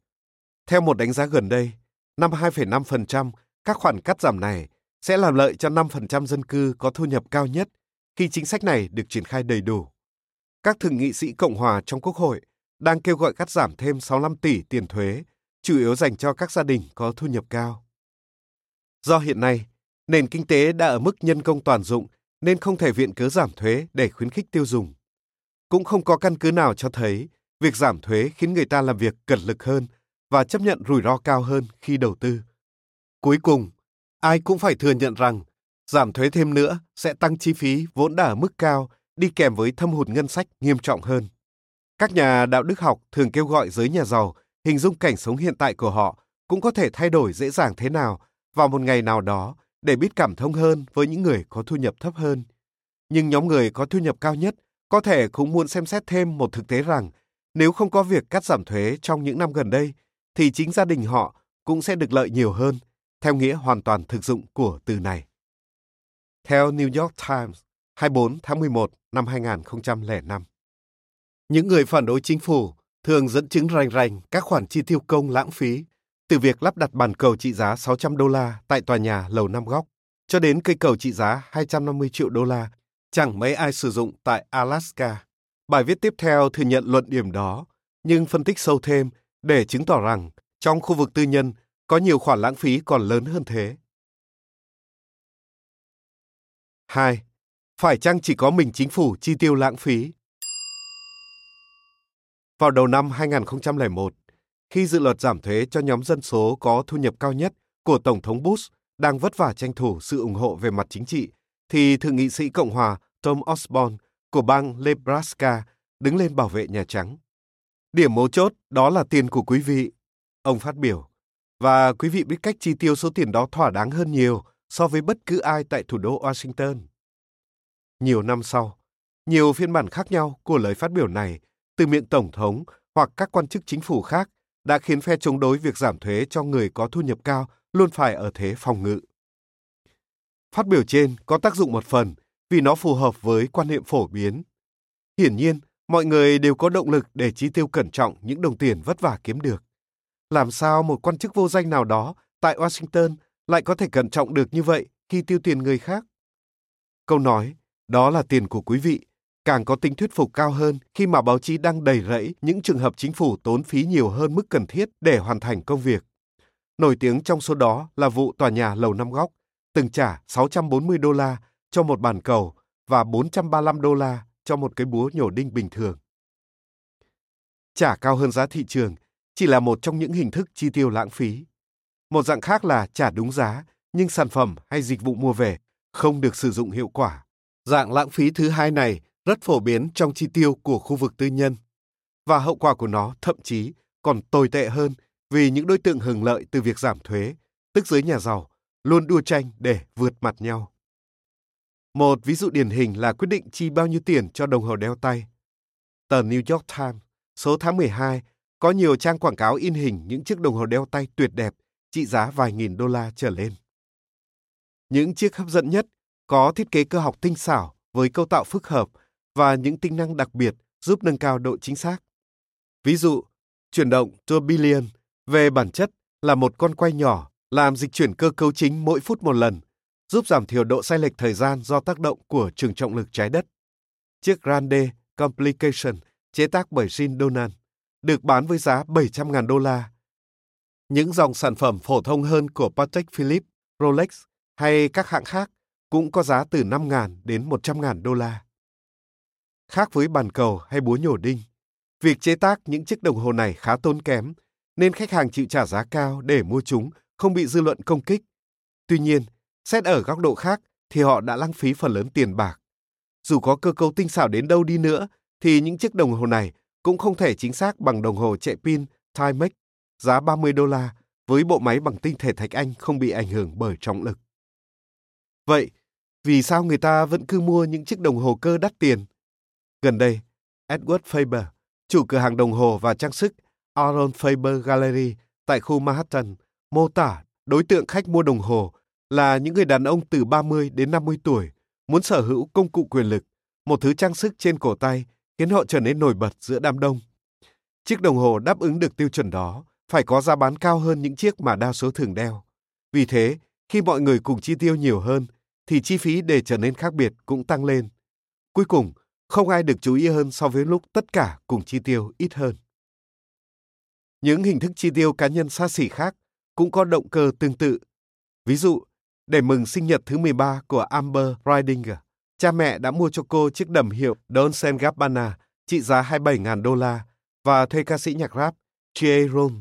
Theo một đánh giá gần đây, năm 2,5%, các khoản cắt giảm này sẽ làm lợi cho 5% dân cư có thu nhập cao nhất khi chính sách này được triển khai đầy đủ. Các thượng nghị sĩ Cộng hòa trong Quốc hội đang kêu gọi cắt giảm thêm 65 tỷ tiền thuế, chủ yếu dành cho các gia đình có thu nhập cao. Do hiện nay, nền kinh tế đã ở mức nhân công toàn dụng nên không thể viện cớ giảm thuế để khuyến khích tiêu dùng. Cũng không có căn cứ nào cho thấy việc giảm thuế khiến người ta làm việc cật lực hơn và chấp nhận rủi ro cao hơn khi đầu tư. Cuối cùng, ai cũng phải thừa nhận rằng giảm thuế thêm nữa sẽ tăng chi phí vốn đã ở mức cao đi kèm với thâm hụt ngân sách nghiêm trọng hơn. Các nhà đạo đức học thường kêu gọi giới nhà giàu hình dung cảnh sống hiện tại của họ cũng có thể thay đổi dễ dàng thế nào vào một ngày nào đó để biết cảm thông hơn với những người có thu nhập thấp hơn. Nhưng nhóm người có thu nhập cao nhất có thể cũng muốn xem xét thêm một thực tế rằng nếu không có việc cắt giảm thuế trong những năm gần đây, thì chính gia đình họ cũng sẽ được lợi nhiều hơn, theo nghĩa hoàn toàn thực dụng của từ này. Theo New York Times, 24 tháng 11 năm 2005. Những người phản đối chính phủ thường dẫn chứng rành rành các khoản chi tiêu công lãng phí, từ việc lắp đặt bàn cầu trị giá 600 đô la tại tòa nhà Lầu Năm Góc, cho đến cây cầu trị giá 250 triệu đô la, chẳng mấy ai sử dụng tại Alaska. Bài viết tiếp theo thừa nhận luận điểm đó, nhưng phân tích sâu thêm để chứng tỏ rằng trong khu vực tư nhân có nhiều khoản lãng phí còn lớn hơn thế. 2. Phải chăng chỉ có mình chính phủ chi tiêu lãng phí? Vào đầu năm 2001, khi dự luật giảm thuế cho nhóm dân số có thu nhập cao nhất của Tổng thống Bush đang vất vả tranh thủ sự ủng hộ về mặt chính trị, thì Thượng nghị sĩ Cộng hòa Tom Osborne của bang Nebraska đứng lên bảo vệ Nhà Trắng. Điểm mấu chốt đó là tiền của quý vị, ông phát biểu. Và quý vị biết cách chi tiêu số tiền đó thỏa đáng hơn nhiều so với bất cứ ai tại thủ đô Washington. Nhiều năm sau, nhiều phiên bản khác nhau của lời phát biểu này từ miệng Tổng thống hoặc các quan chức chính phủ khác đã khiến phe chống đối việc giảm thuế cho người có thu nhập cao luôn phải ở thế phòng ngự. Phát biểu trên có tác dụng một phần vì nó phù hợp với quan niệm phổ biến. Hiển nhiên, mọi người đều có động lực để chi tiêu cẩn trọng những đồng tiền vất vả kiếm được. Làm sao một quan chức vô danh nào đó tại Washington lại có thể cẩn trọng được như vậy khi tiêu tiền người khác? Câu nói, đó là tiền của quý vị, càng có tính thuyết phục cao hơn khi mà báo chí đang đầy rẫy những trường hợp chính phủ tốn phí nhiều hơn mức cần thiết để hoàn thành công việc. Nổi tiếng trong số đó là vụ tòa nhà Lầu Năm Góc, từng trả 640 đô la cho một bàn cầu và 435 đô la cho một cái búa nhổ đinh bình thường. Trả cao hơn giá thị trường chỉ là một trong những hình thức chi tiêu lãng phí. Một dạng khác là trả đúng giá nhưng sản phẩm hay dịch vụ mua về không được sử dụng hiệu quả. Dạng lãng phí thứ hai này rất phổ biến trong chi tiêu của khu vực tư nhân và hậu quả của nó thậm chí còn tồi tệ hơn vì những đối tượng hưởng lợi từ việc giảm thuế, tức giới nhà giàu, luôn đua tranh để vượt mặt nhau. Một ví dụ điển hình là quyết định chi bao nhiêu tiền cho đồng hồ đeo tay. Tờ New York Times, số tháng 12, có nhiều trang quảng cáo in hình những chiếc đồng hồ đeo tay tuyệt đẹp, trị giá vài nghìn đô la trở lên. Những chiếc hấp dẫn nhất có thiết kế cơ học tinh xảo với câu tạo phức hợp và những tính năng đặc biệt giúp nâng cao độ chính xác. Ví dụ, chuyển động tourbillon về bản chất là một con quay nhỏ làm dịch chuyển cơ cấu chính mỗi phút một lần, giúp giảm thiểu độ sai lệch thời gian do tác động của trường trọng lực trái đất. Chiếc Grande Complication chế tác bởi Jim Donan được bán với giá 700.000 đô la. Những dòng sản phẩm phổ thông hơn của Patek Philippe, Rolex hay các hãng khác cũng có giá từ 5.000 đến 100.000 đô la. Khác với bàn cầu hay búa nhổ đinh, việc chế tác những chiếc đồng hồ này khá tốn kém, nên khách hàng chịu trả giá cao để mua chúng không bị dư luận công kích. Tuy nhiên, xét ở góc độ khác thì họ đã lãng phí phần lớn tiền bạc. Dù có cơ cấu tinh xảo đến đâu đi nữa, thì những chiếc đồng hồ này cũng không thể chính xác bằng đồng hồ chạy pin Timex giá 30 đô la với bộ máy bằng tinh thể thạch anh không bị ảnh hưởng bởi trọng lực. Vậy, vì sao người ta vẫn cứ mua những chiếc đồng hồ cơ đắt tiền? Gần đây, Edward Faber, chủ cửa hàng đồng hồ và trang sức Aaron Faber Gallery tại khu Manhattan, mô tả đối tượng khách mua đồng hồ là những người đàn ông từ 30 đến 50 tuổi muốn sở hữu công cụ quyền lực, một thứ trang sức trên cổ tay khiến họ trở nên nổi bật giữa đám đông. Chiếc đồng hồ đáp ứng được tiêu chuẩn đó phải có giá bán cao hơn những chiếc mà đa số thường đeo. Vì thế, khi mọi người cùng chi tiêu nhiều hơn, thì chi phí để trở nên khác biệt cũng tăng lên. Cuối cùng, không ai được chú ý hơn so với lúc tất cả cùng chi tiêu ít hơn. Những hình thức chi tiêu cá nhân xa xỉ khác cũng có động cơ tương tự. Ví dụ, để mừng sinh nhật thứ 13 của Amber Ridinger, cha mẹ đã mua cho cô chiếc đầm hiệu Dolce Gabbana trị giá 27.000 đô la và thuê ca sĩ nhạc rap Chie Rome,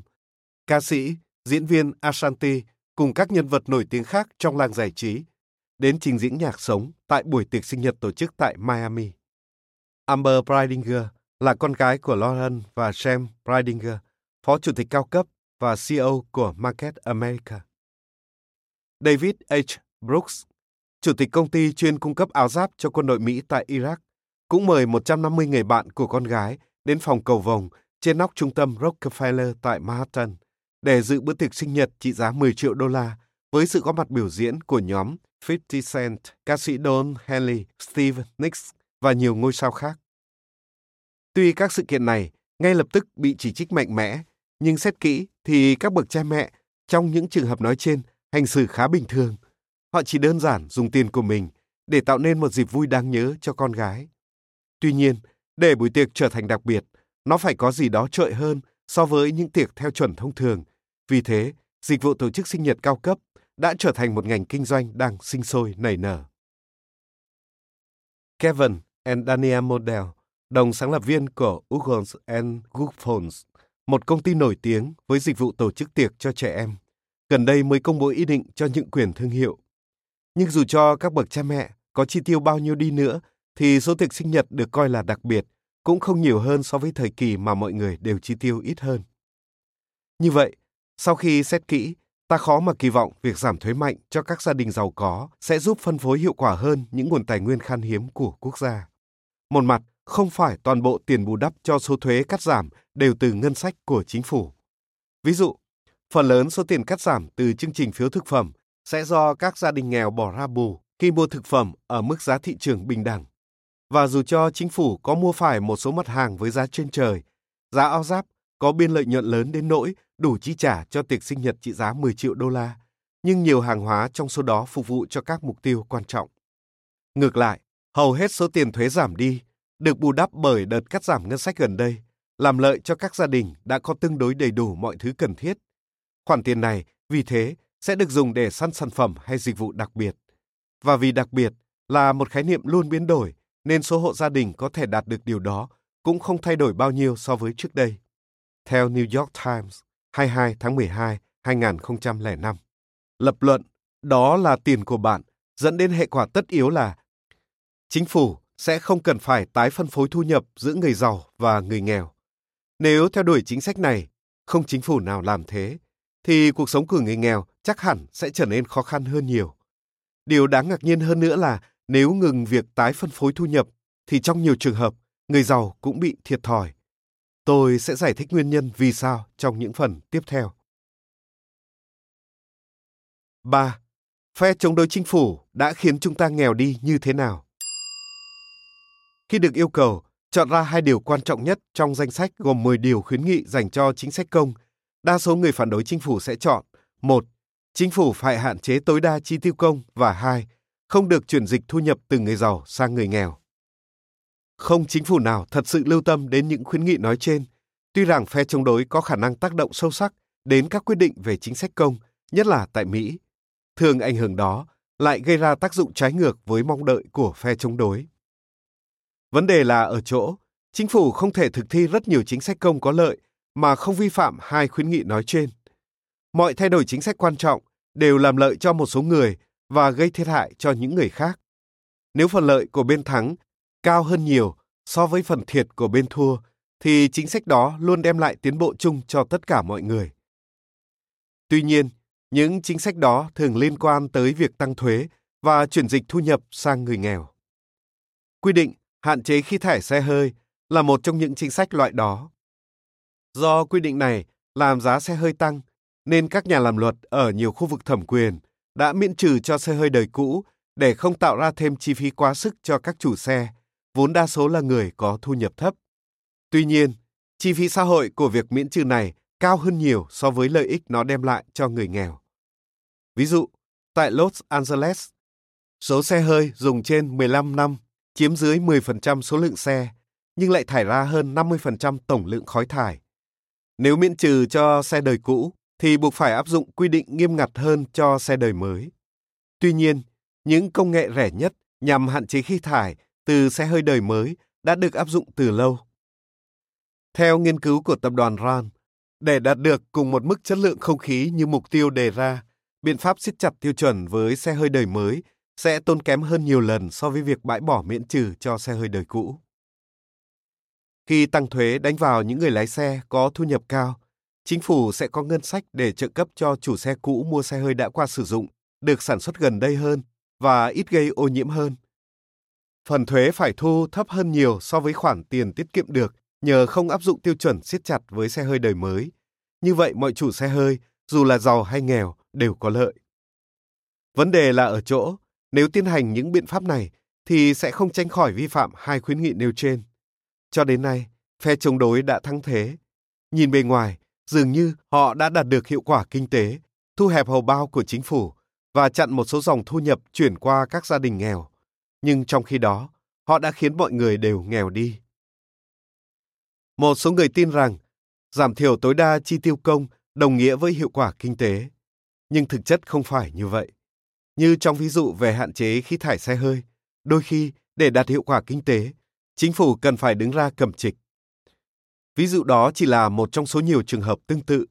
ca sĩ, diễn viên Ashanti cùng các nhân vật nổi tiếng khác trong làng giải trí đến trình diễn nhạc sống tại buổi tiệc sinh nhật tổ chức tại Miami. Amber Bridinger là con gái của Lauren và Sam Bridinger, phó chủ tịch cao cấp và CEO của Market America. David H. Brooks, chủ tịch công ty chuyên cung cấp áo giáp cho quân đội Mỹ tại Iraq, cũng mời 150 người bạn của con gái đến phòng cầu vồng trên nóc trung tâm Rockefeller tại Manhattan để dự bữa tiệc sinh nhật trị giá 10 triệu đô la với sự góp mặt biểu diễn của nhóm 50 Cent, ca sĩ Don Henley, Steve Nicks và nhiều ngôi sao khác. Tuy các sự kiện này ngay lập tức bị chỉ trích mạnh mẽ, nhưng xét kỹ thì các bậc cha mẹ trong những trường hợp nói trên hành xử khá bình thường. Họ chỉ đơn giản dùng tiền của mình để tạo nên một dịp vui đáng nhớ cho con gái. Tuy nhiên, để buổi tiệc trở thành đặc biệt, nó phải có gì đó trội hơn so với những tiệc theo chuẩn thông thường. Vì thế, dịch vụ tổ chức sinh nhật cao cấp đã trở thành một ngành kinh doanh đang sinh sôi nảy nở. Kevin and Daniel Model, đồng sáng lập viên của Ugons and Goodphones, một công ty nổi tiếng với dịch vụ tổ chức tiệc cho trẻ em, gần đây mới công bố ý định cho những quyền thương hiệu. Nhưng dù cho các bậc cha mẹ có chi tiêu bao nhiêu đi nữa, thì số tiệc sinh nhật được coi là đặc biệt cũng không nhiều hơn so với thời kỳ mà mọi người đều chi tiêu ít hơn. Như vậy, sau khi xét kỹ, ta khó mà kỳ vọng việc giảm thuế mạnh cho các gia đình giàu có sẽ giúp phân phối hiệu quả hơn những nguồn tài nguyên khan hiếm của quốc gia. Một mặt, không phải toàn bộ tiền bù đắp cho số thuế cắt giảm đều từ ngân sách của chính phủ. Ví dụ, phần lớn số tiền cắt giảm từ chương trình phiếu thực phẩm sẽ do các gia đình nghèo bỏ ra bù khi mua thực phẩm ở mức giá thị trường bình đẳng. Và dù cho chính phủ có mua phải một số mặt hàng với giá trên trời, giá áo giáp có biên lợi nhuận lớn đến nỗi đủ chi trả cho tiệc sinh nhật trị giá 10 triệu đô la, nhưng nhiều hàng hóa trong số đó phục vụ cho các mục tiêu quan trọng. Ngược lại, hầu hết số tiền thuế giảm đi được bù đắp bởi đợt cắt giảm ngân sách gần đây, làm lợi cho các gia đình đã có tương đối đầy đủ mọi thứ cần thiết. Khoản tiền này, vì thế, sẽ được dùng để săn sản phẩm hay dịch vụ đặc biệt. Và vì đặc biệt là một khái niệm luôn biến đổi, nên số hộ gia đình có thể đạt được điều đó cũng không thay đổi bao nhiêu so với trước đây. Theo New York Times, 22 tháng 12, 2005. Lập luận, đó là tiền của bạn, dẫn đến hệ quả tất yếu là chính phủ sẽ không cần phải tái phân phối thu nhập giữa người giàu và người nghèo. Nếu theo đuổi chính sách này, không chính phủ nào làm thế, thì cuộc sống của người nghèo chắc hẳn sẽ trở nên khó khăn hơn nhiều. Điều đáng ngạc nhiên hơn nữa là nếu ngừng việc tái phân phối thu nhập, thì trong nhiều trường hợp, người giàu cũng bị thiệt thòi. Tôi sẽ giải thích nguyên nhân vì sao trong những phần tiếp theo. 3. Phe chống đối chính phủ đã khiến chúng ta nghèo đi như thế nào? Khi được yêu cầu chọn ra hai điều quan trọng nhất trong danh sách gồm 10 điều khuyến nghị dành cho chính sách công, đa số người phản đối chính phủ sẽ chọn một Chính phủ phải hạn chế tối đa chi tiêu công và hai Không được chuyển dịch thu nhập từ người giàu sang người nghèo. Không chính phủ nào thật sự lưu tâm đến những khuyến nghị nói trên, tuy rằng phe chống đối có khả năng tác động sâu sắc đến các quyết định về chính sách công, nhất là tại Mỹ. Thường ảnh hưởng đó lại gây ra tác dụng trái ngược với mong đợi của phe chống đối. Vấn đề là ở chỗ, chính phủ không thể thực thi rất nhiều chính sách công có lợi mà không vi phạm hai khuyến nghị nói trên. Mọi thay đổi chính sách quan trọng đều làm lợi cho một số người và gây thiệt hại cho những người khác. Nếu phần lợi của bên thắng cao hơn nhiều so với phần thiệt của bên thua, thì chính sách đó luôn đem lại tiến bộ chung cho tất cả mọi người. Tuy nhiên, những chính sách đó thường liên quan tới việc tăng thuế và chuyển dịch thu nhập sang người nghèo. Quy định hạn chế khí thải xe hơi là một trong những chính sách loại đó. Do quy định này làm giá xe hơi tăng, nên các nhà làm luật ở nhiều khu vực thẩm quyền đã miễn trừ cho xe hơi đời cũ để không tạo ra thêm chi phí quá sức cho các chủ xe, vốn đa số là người có thu nhập thấp. Tuy nhiên, chi phí xã hội của việc miễn trừ này cao hơn nhiều so với lợi ích nó đem lại cho người nghèo. Ví dụ, tại Los Angeles, số xe hơi dùng trên 15 năm chiếm dưới 10% số lượng xe, nhưng lại thải ra hơn 50% tổng lượng khói thải. Nếu miễn trừ cho xe đời cũ, thì buộc phải áp dụng quy định nghiêm ngặt hơn cho xe đời mới. Tuy nhiên, những công nghệ rẻ nhất nhằm hạn chế khí thải từ xe hơi đời mới đã được áp dụng từ lâu. Theo nghiên cứu của tập đoàn RAN, để đạt được cùng một mức chất lượng không khí như mục tiêu đề ra, biện pháp siết chặt tiêu chuẩn với xe hơi đời mới sẽ tốn kém hơn nhiều lần so với việc bãi bỏ miễn trừ cho xe hơi đời cũ. Khi tăng thuế đánh vào những người lái xe có thu nhập cao, chính phủ sẽ có ngân sách để trợ cấp cho chủ xe cũ mua xe hơi đã qua sử dụng được sản xuất gần đây hơn và ít gây ô nhiễm hơn. Phần thuế phải thu thấp hơn nhiều so với khoản tiền tiết kiệm được nhờ không áp dụng tiêu chuẩn siết chặt với xe hơi đời mới. Như vậy mọi chủ xe hơi, dù là giàu hay nghèo, đều có lợi. Vấn đề là ở chỗ, nếu tiến hành những biện pháp này thì sẽ không tránh khỏi vi phạm hai khuyến nghị nêu trên. Cho đến nay, phe chống đối đã thắng thế. Nhìn bề ngoài, dường như họ đã đạt được hiệu quả kinh tế, thu hẹp hầu bao của chính phủ và chặn một số dòng thu nhập chuyển qua các gia đình nghèo. Nhưng trong khi đó, họ đã khiến mọi người đều nghèo đi. Một số người tin rằng giảm thiểu tối đa chi tiêu công đồng nghĩa với hiệu quả kinh tế, nhưng thực chất không phải như vậy. Như trong ví dụ về hạn chế khí thải xe hơi, đôi khi để đạt hiệu quả kinh tế, chính phủ cần phải đứng ra cầm trịch. Ví dụ đó chỉ là một trong số nhiều trường hợp tương tự.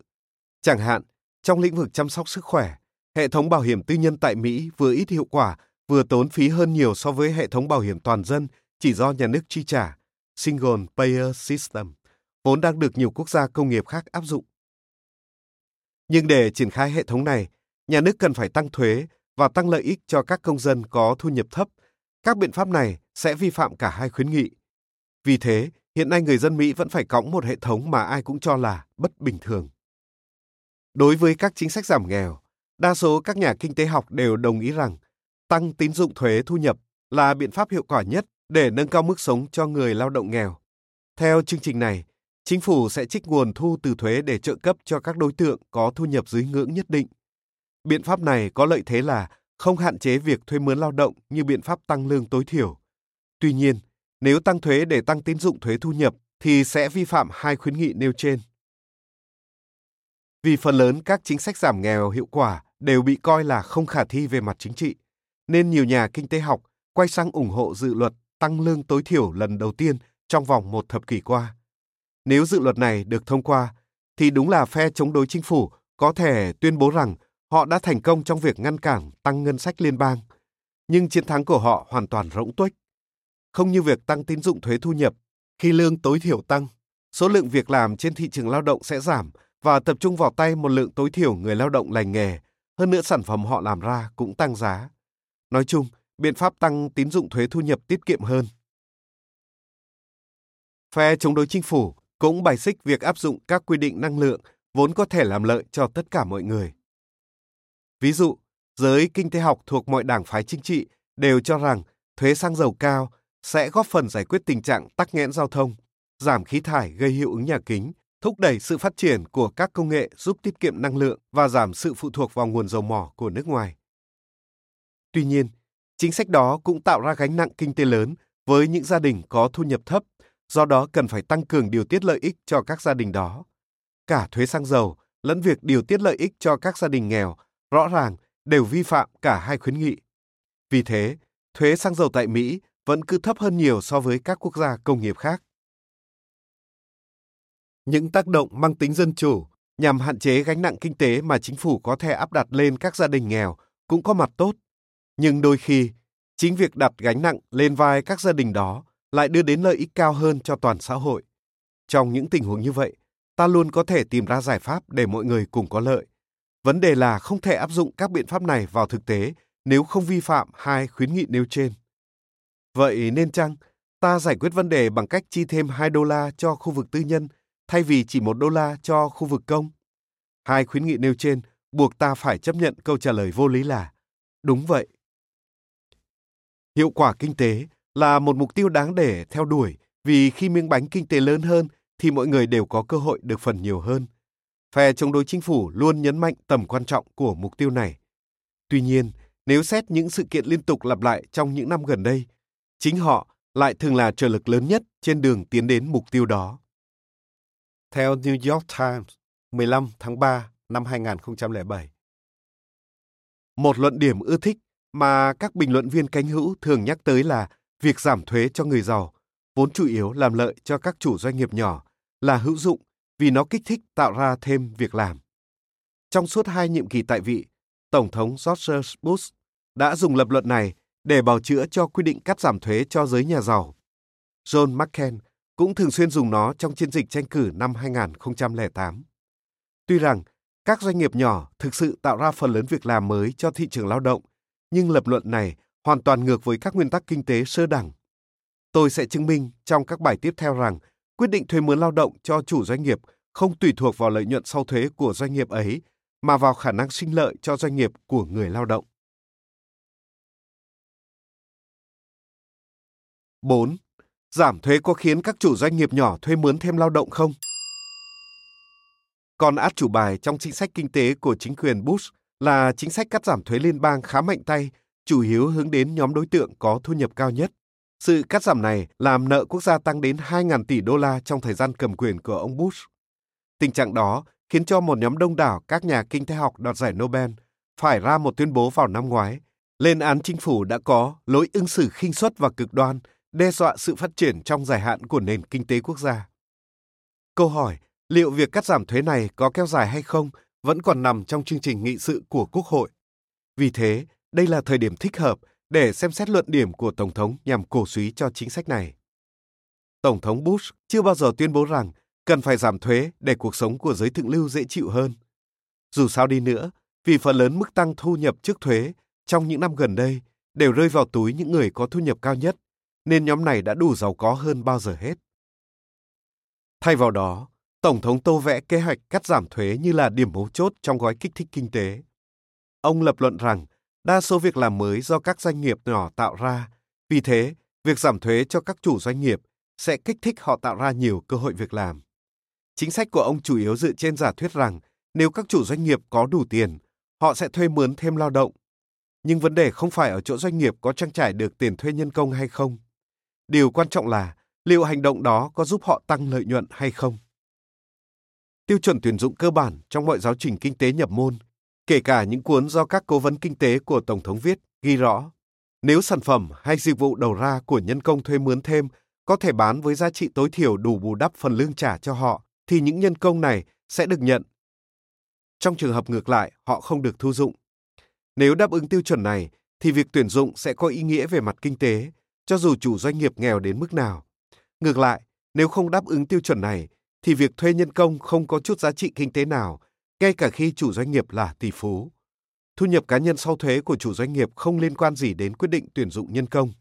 Chẳng hạn, trong lĩnh vực chăm sóc sức khỏe, hệ thống bảo hiểm tư nhân tại Mỹ vừa ít hiệu quả, vừa tốn phí hơn nhiều so với hệ thống bảo hiểm toàn dân chỉ do nhà nước chi trả, Single Payer System, vốn đang được nhiều quốc gia công nghiệp khác áp dụng. Nhưng để triển khai hệ thống này, nhà nước cần phải tăng thuế và tăng lợi ích cho các công dân có thu nhập thấp. Các biện pháp này sẽ vi phạm cả hai khuyến nghị. Vì thế, hiện nay người dân Mỹ vẫn phải cõng một hệ thống mà ai cũng cho là bất bình thường. Đối với các chính sách giảm nghèo, đa số các nhà kinh tế học đều đồng ý rằng tăng tín dụng thuế thu nhập là biện pháp hiệu quả nhất để nâng cao mức sống cho người lao động nghèo. Theo chương trình này, chính phủ sẽ trích nguồn thu từ thuế để trợ cấp cho các đối tượng có thu nhập dưới ngưỡng nhất định. Biện pháp này có lợi thế là không hạn chế việc thuê mướn lao động như biện pháp tăng lương tối thiểu. Tuy nhiên, nếu tăng thuế để tăng tín dụng thuế thu nhập thì sẽ vi phạm hai khuyến nghị nêu trên. Vì phần lớn các chính sách giảm nghèo hiệu quả đều bị coi là không khả thi về mặt chính trị, nên nhiều nhà kinh tế học quay sang ủng hộ dự luật tăng lương tối thiểu lần đầu tiên trong vòng một thập kỷ qua. Nếu dự luật này được thông qua, thì đúng là phe chống đối chính phủ có thể tuyên bố rằng họ đã thành công trong việc ngăn cản tăng ngân sách liên bang. Nhưng chiến thắng của họ hoàn toàn rỗng tuếch. Không như việc tăng tín dụng thuế thu nhập, khi lương tối thiểu tăng, số lượng việc làm trên thị trường lao động sẽ giảm và tập trung vào tay một lượng tối thiểu người lao động lành nghề, hơn nữa sản phẩm họ làm ra cũng tăng giá. Nói chung, biện pháp tăng tín dụng thuế thu nhập tiết kiệm hơn. Phe chống đối chính phủ cũng bài xích việc áp dụng các quy định năng lượng vốn có thể làm lợi cho tất cả mọi người. Ví dụ, giới kinh tế học thuộc mọi đảng phái chính trị đều cho rằng thuế xăng dầu cao sẽ góp phần giải quyết tình trạng tắc nghẽn giao thông, giảm khí thải gây hiệu ứng nhà kính, thúc đẩy sự phát triển của các công nghệ giúp tiết kiệm năng lượng và giảm sự phụ thuộc vào nguồn dầu mỏ của nước ngoài. Tuy nhiên, chính sách đó cũng tạo ra gánh nặng kinh tế lớn với những gia đình có thu nhập thấp, do đó cần phải tăng cường điều tiết lợi ích cho các gia đình đó. Cả thuế xăng dầu lẫn việc điều tiết lợi ích cho các gia đình nghèo rõ ràng đều vi phạm cả hai khuyến nghị. Vì thế, thuế xăng dầu tại Mỹ vẫn cứ thấp hơn nhiều so với các quốc gia công nghiệp khác. Những tác động mang tính dân chủ nhằm hạn chế gánh nặng kinh tế mà chính phủ có thể áp đặt lên các gia đình nghèo cũng có mặt tốt. Nhưng đôi khi, chính việc đặt gánh nặng lên vai các gia đình đó lại đưa đến lợi ích cao hơn cho toàn xã hội. Trong những tình huống như vậy, ta luôn có thể tìm ra giải pháp để mọi người cùng có lợi. Vấn đề là không thể áp dụng các biện pháp này vào thực tế nếu không vi phạm hai khuyến nghị nêu trên. Vậy nên chăng ta giải quyết vấn đề bằng cách chi thêm 2 đô la cho khu vực tư nhân thay vì chỉ một đô la cho khu vực công? Hai khuyến nghị nêu trên buộc ta phải chấp nhận câu trả lời vô lý là, đúng vậy. Hiệu quả kinh tế là một mục tiêu đáng để theo đuổi vì khi miếng bánh kinh tế lớn hơn thì mọi người đều có cơ hội được phần nhiều hơn. Phe chống đối chính phủ luôn nhấn mạnh tầm quan trọng của mục tiêu này. Tuy nhiên, nếu xét những sự kiện liên tục lặp lại trong những năm gần đây, chính họ lại thường là trợ lực lớn nhất trên đường tiến đến mục tiêu đó. Theo New York Times, 15 tháng 3 năm 2007. Một luận điểm ưa thích mà các bình luận viên cánh hữu thường nhắc tới là việc giảm thuế cho người giàu, vốn chủ yếu làm lợi cho các chủ doanh nghiệp nhỏ, là hữu dụng vì nó kích thích tạo ra thêm việc làm. Trong suốt hai nhiệm kỳ tại vị, Tổng thống George Bush đã dùng lập luận này để bào chữa cho quy định cắt giảm thuế cho giới nhà giàu. John McCain cũng thường xuyên dùng nó trong chiến dịch tranh cử năm 2008. Tuy rằng các doanh nghiệp nhỏ thực sự tạo ra phần lớn việc làm mới cho thị trường lao động, nhưng lập luận này hoàn toàn ngược với các nguyên tắc kinh tế sơ đẳng. Tôi sẽ chứng minh trong các bài tiếp theo rằng quyết định thuê mướn lao động cho chủ doanh nghiệp không tùy thuộc vào lợi nhuận sau thuế của doanh nghiệp ấy, mà vào khả năng sinh lợi cho doanh nghiệp của người lao động. 4. Giảm thuế có khiến các chủ doanh nghiệp nhỏ thuê mướn thêm lao động không? Còn át chủ bài trong chính sách kinh tế của chính quyền Bush là chính sách cắt giảm thuế liên bang khá mạnh tay, chủ yếu hướng đến nhóm đối tượng có thu nhập cao nhất. Sự cắt giảm này làm nợ quốc gia tăng đến 2.000 tỷ đô la trong thời gian cầm quyền của ông Bush. Tình trạng đó khiến cho một nhóm đông đảo các nhà kinh tế học đoạt giải Nobel phải ra một tuyên bố vào năm ngoái, lên án chính phủ đã có lối ứng xử khinh suất và cực đoan, đe dọa sự phát triển trong dài hạn của nền kinh tế quốc gia. Câu hỏi liệu việc cắt giảm thuế này có kéo dài hay không vẫn còn nằm trong chương trình nghị sự của Quốc hội. Vì thế, đây là thời điểm thích hợp để xem xét luận điểm của Tổng thống nhằm cổ suý cho chính sách này. Tổng thống Bush chưa bao giờ tuyên bố rằng cần phải giảm thuế để cuộc sống của giới thượng lưu dễ chịu hơn. Dù sao đi nữa, vì phần lớn mức tăng thu nhập trước thuế trong những năm gần đây đều rơi vào túi những người có thu nhập cao nhất, nên nhóm này đã đủ giàu có hơn bao giờ hết. Thay vào đó, Tổng thống tô vẽ kế hoạch cắt giảm thuế như là điểm mấu chốt trong gói kích thích kinh tế. Ông lập luận rằng đa số việc làm mới do các doanh nghiệp nhỏ tạo ra, vì thế việc giảm thuế cho các chủ doanh nghiệp sẽ kích thích họ tạo ra nhiều cơ hội việc làm. Chính sách của ông chủ yếu dựa trên giả thuyết rằng nếu các chủ doanh nghiệp có đủ tiền, họ sẽ thuê mướn thêm lao động. Nhưng vấn đề không phải ở chỗ doanh nghiệp có trang trải được tiền thuê nhân công hay không. Điều quan trọng là liệu hành động đó có giúp họ tăng lợi nhuận hay không. Tiêu chuẩn tuyển dụng cơ bản trong mọi giáo trình kinh tế nhập môn, kể cả những cuốn do các cố vấn kinh tế của Tổng thống viết, ghi rõ nếu sản phẩm hay dịch vụ đầu ra của nhân công thuê mướn thêm có thể bán với giá trị tối thiểu đủ bù đắp phần lương trả cho họ, thì những nhân công này sẽ được nhận. Trong trường hợp ngược lại, họ không được thu dụng. Nếu đáp ứng tiêu chuẩn này, thì việc tuyển dụng sẽ có ý nghĩa về mặt kinh tế, cho dù chủ doanh nghiệp nghèo đến mức nào. Ngược lại, nếu không đáp ứng tiêu chuẩn này, thì việc thuê nhân công không có chút giá trị kinh tế nào, ngay cả khi chủ doanh nghiệp là tỷ phú. Thu nhập cá nhân sau thuế của chủ doanh nghiệp không liên quan gì đến quyết định tuyển dụng nhân công.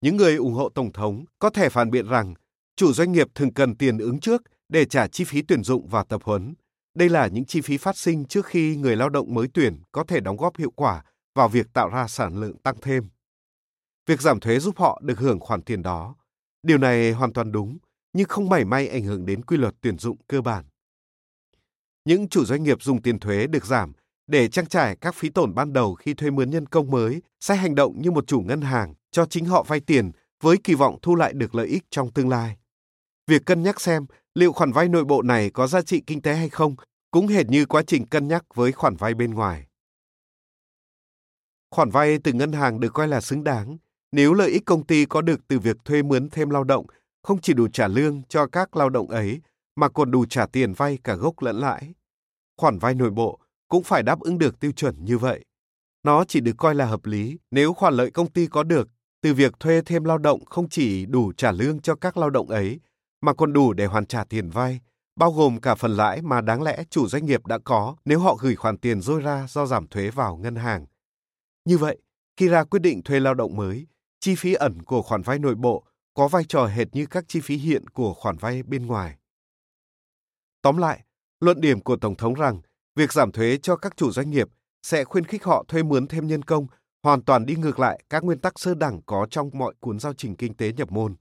Những người ủng hộ Tổng thống có thể phản biện rằng chủ doanh nghiệp thường cần tiền ứng trước để trả chi phí tuyển dụng và tập huấn. Đây là những chi phí phát sinh trước khi người lao động mới tuyển có thể đóng góp hiệu quả vào việc tạo ra sản lượng tăng thêm. Việc giảm thuế giúp họ được hưởng khoản tiền đó. Điều này hoàn toàn đúng, nhưng không mảy may ảnh hưởng đến quy luật tuyển dụng cơ bản. Những chủ doanh nghiệp dùng tiền thuế được giảm để trang trải các phí tổn ban đầu khi thuê mướn nhân công mới sẽ hành động như một chủ ngân hàng cho chính họ vay tiền với kỳ vọng thu lại được lợi ích trong tương lai. Việc cân nhắc xem liệu khoản vay nội bộ này có giá trị kinh tế hay không cũng hệt như quá trình cân nhắc với khoản vay bên ngoài. Khoản vay từ ngân hàng được coi là xứng đáng nếu lợi ích công ty có được từ việc thuê mướn thêm lao động không chỉ đủ trả lương cho các lao động ấy mà còn đủ trả tiền vay cả gốc lẫn lãi. Khoản vay nội bộ cũng phải đáp ứng được tiêu chuẩn như vậy. Nó chỉ được coi là hợp lý nếu khoản lợi công ty có được từ việc thuê thêm lao động không chỉ đủ trả lương cho các lao động ấy mà còn đủ để hoàn trả tiền vay, bao gồm cả phần lãi mà đáng lẽ chủ doanh nghiệp đã có nếu họ gửi khoản tiền dôi ra do giảm thuế vào ngân hàng. Như vậy, khi ra quyết định thuê lao động mới, chi phí ẩn của khoản vay nội bộ có vai trò hệt như các chi phí hiện của khoản vay bên ngoài. Tóm lại, luận điểm của Tổng thống rằng việc giảm thuế cho các chủ doanh nghiệp sẽ khuyến khích họ thuê mướn thêm nhân công hoàn toàn đi ngược lại các nguyên tắc sơ đẳng có trong mọi cuốn giao trình kinh tế nhập môn.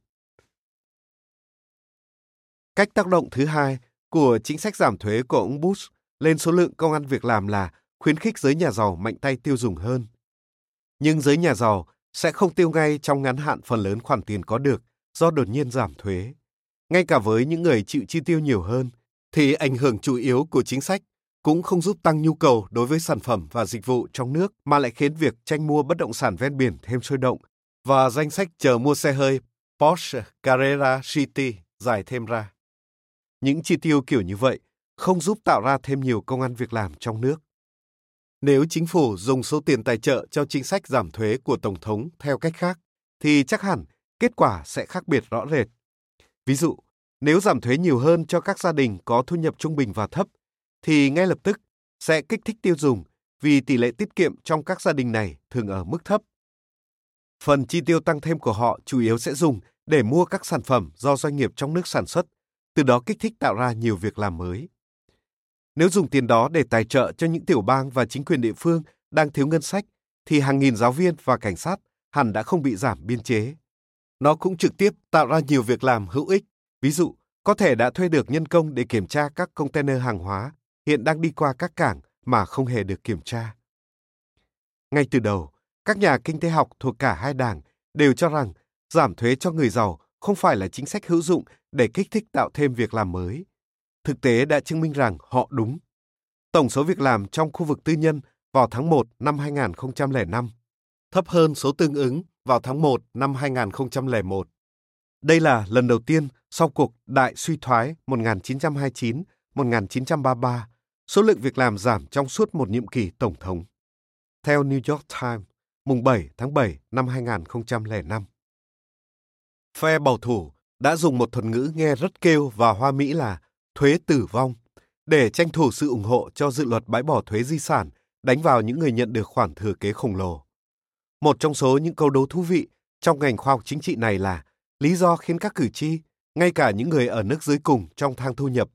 Cách tác động thứ hai của chính sách giảm thuế của ông Bush lên số lượng công ăn việc làm là khuyến khích giới nhà giàu mạnh tay tiêu dùng hơn. Nhưng giới nhà giàu sẽ không tiêu ngay trong ngắn hạn phần lớn khoản tiền có được do đột nhiên giảm thuế. Ngay cả với những người chịu chi tiêu nhiều hơn, thì ảnh hưởng chủ yếu của chính sách cũng không giúp tăng nhu cầu đối với sản phẩm và dịch vụ trong nước mà lại khiến việc tranh mua bất động sản ven biển thêm sôi động và danh sách chờ mua xe hơi Porsche Carrera City dài thêm ra. Những chi tiêu kiểu như vậy không giúp tạo ra thêm nhiều công ăn việc làm trong nước. Nếu chính phủ dùng số tiền tài trợ cho chính sách giảm thuế của Tổng thống theo cách khác, thì chắc hẳn kết quả sẽ khác biệt rõ rệt. Ví dụ, nếu giảm thuế nhiều hơn cho các gia đình có thu nhập trung bình và thấp, thì ngay lập tức sẽ kích thích tiêu dùng vì tỷ lệ tiết kiệm trong các gia đình này thường ở mức thấp. Phần chi tiêu tăng thêm của họ chủ yếu sẽ dùng để mua các sản phẩm do doanh nghiệp trong nước sản xuất, từ đó kích thích tạo ra nhiều việc làm mới. Nếu dùng tiền đó để tài trợ cho những tiểu bang và chính quyền địa phương đang thiếu ngân sách, thì hàng nghìn giáo viên và cảnh sát hẳn đã không bị giảm biên chế. Nó cũng trực tiếp tạo ra nhiều việc làm hữu ích. Ví dụ, có thể đã thuê được nhân công để kiểm tra các container hàng hóa hiện đang đi qua các cảng mà không hề được kiểm tra. Ngay từ đầu, các nhà kinh tế học thuộc cả hai đảng đều cho rằng giảm thuế cho người giàu không phải là chính sách hữu dụng để kích thích tạo thêm việc làm mới. Thực tế đã chứng minh rằng họ đúng. Tổng số việc làm trong khu vực tư nhân vào tháng 1 năm 2005 thấp hơn số tương ứng vào tháng 1 năm 2001. Đây là lần đầu tiên sau cuộc đại suy thoái 1929-1933, số lượng việc làm giảm trong suốt một nhiệm kỳ tổng thống. Theo New York Times, mùng 7 tháng 7 năm 2005. Phe bảo thủ đã dùng một thuật ngữ nghe rất kêu và hoa mỹ là thuế tử vong để tranh thủ sự ủng hộ cho dự luật bãi bỏ thuế di sản đánh vào những người nhận được khoản thừa kế khổng lồ. Một trong số những câu đố thú vị trong ngành khoa học chính trị này là lý do khiến các cử tri, ngay cả những người ở nước dưới cùng trong thang thu nhập,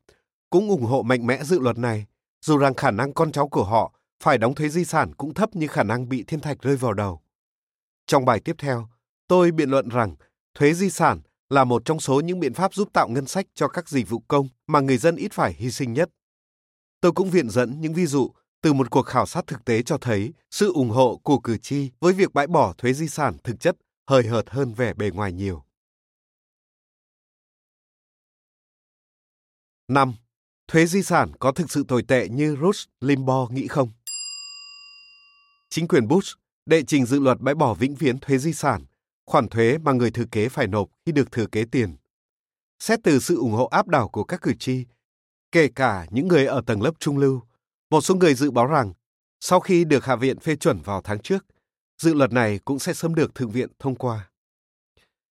cũng ủng hộ mạnh mẽ dự luật này, dù rằng khả năng con cháu của họ phải đóng thuế di sản cũng thấp như khả năng bị thiên thạch rơi vào đầu. Trong bài tiếp theo, tôi biện luận rằng thuế di sản là một trong số những biện pháp giúp tạo ngân sách cho các dịch vụ công mà người dân ít phải hy sinh nhất. Tôi cũng viện dẫn những ví dụ từ một cuộc khảo sát thực tế cho thấy sự ủng hộ của cử tri với việc bãi bỏ thuế di sản thực chất hời hợt hơn vẻ bề ngoài nhiều. 5. Thuế di sản có thực sự tồi tệ như Rush Limbaugh nghĩ không? Chính quyền Bush đệ trình dự luật bãi bỏ vĩnh viễn thuế di sản, khoản thuế mà người thừa kế phải nộp khi được thừa kế tiền. Xét từ sự ủng hộ áp đảo của các cử tri, kể cả những người ở tầng lớp trung lưu, một số người dự báo rằng sau khi được Hạ viện phê chuẩn vào tháng trước, dự luật này cũng sẽ sớm được Thượng viện thông qua.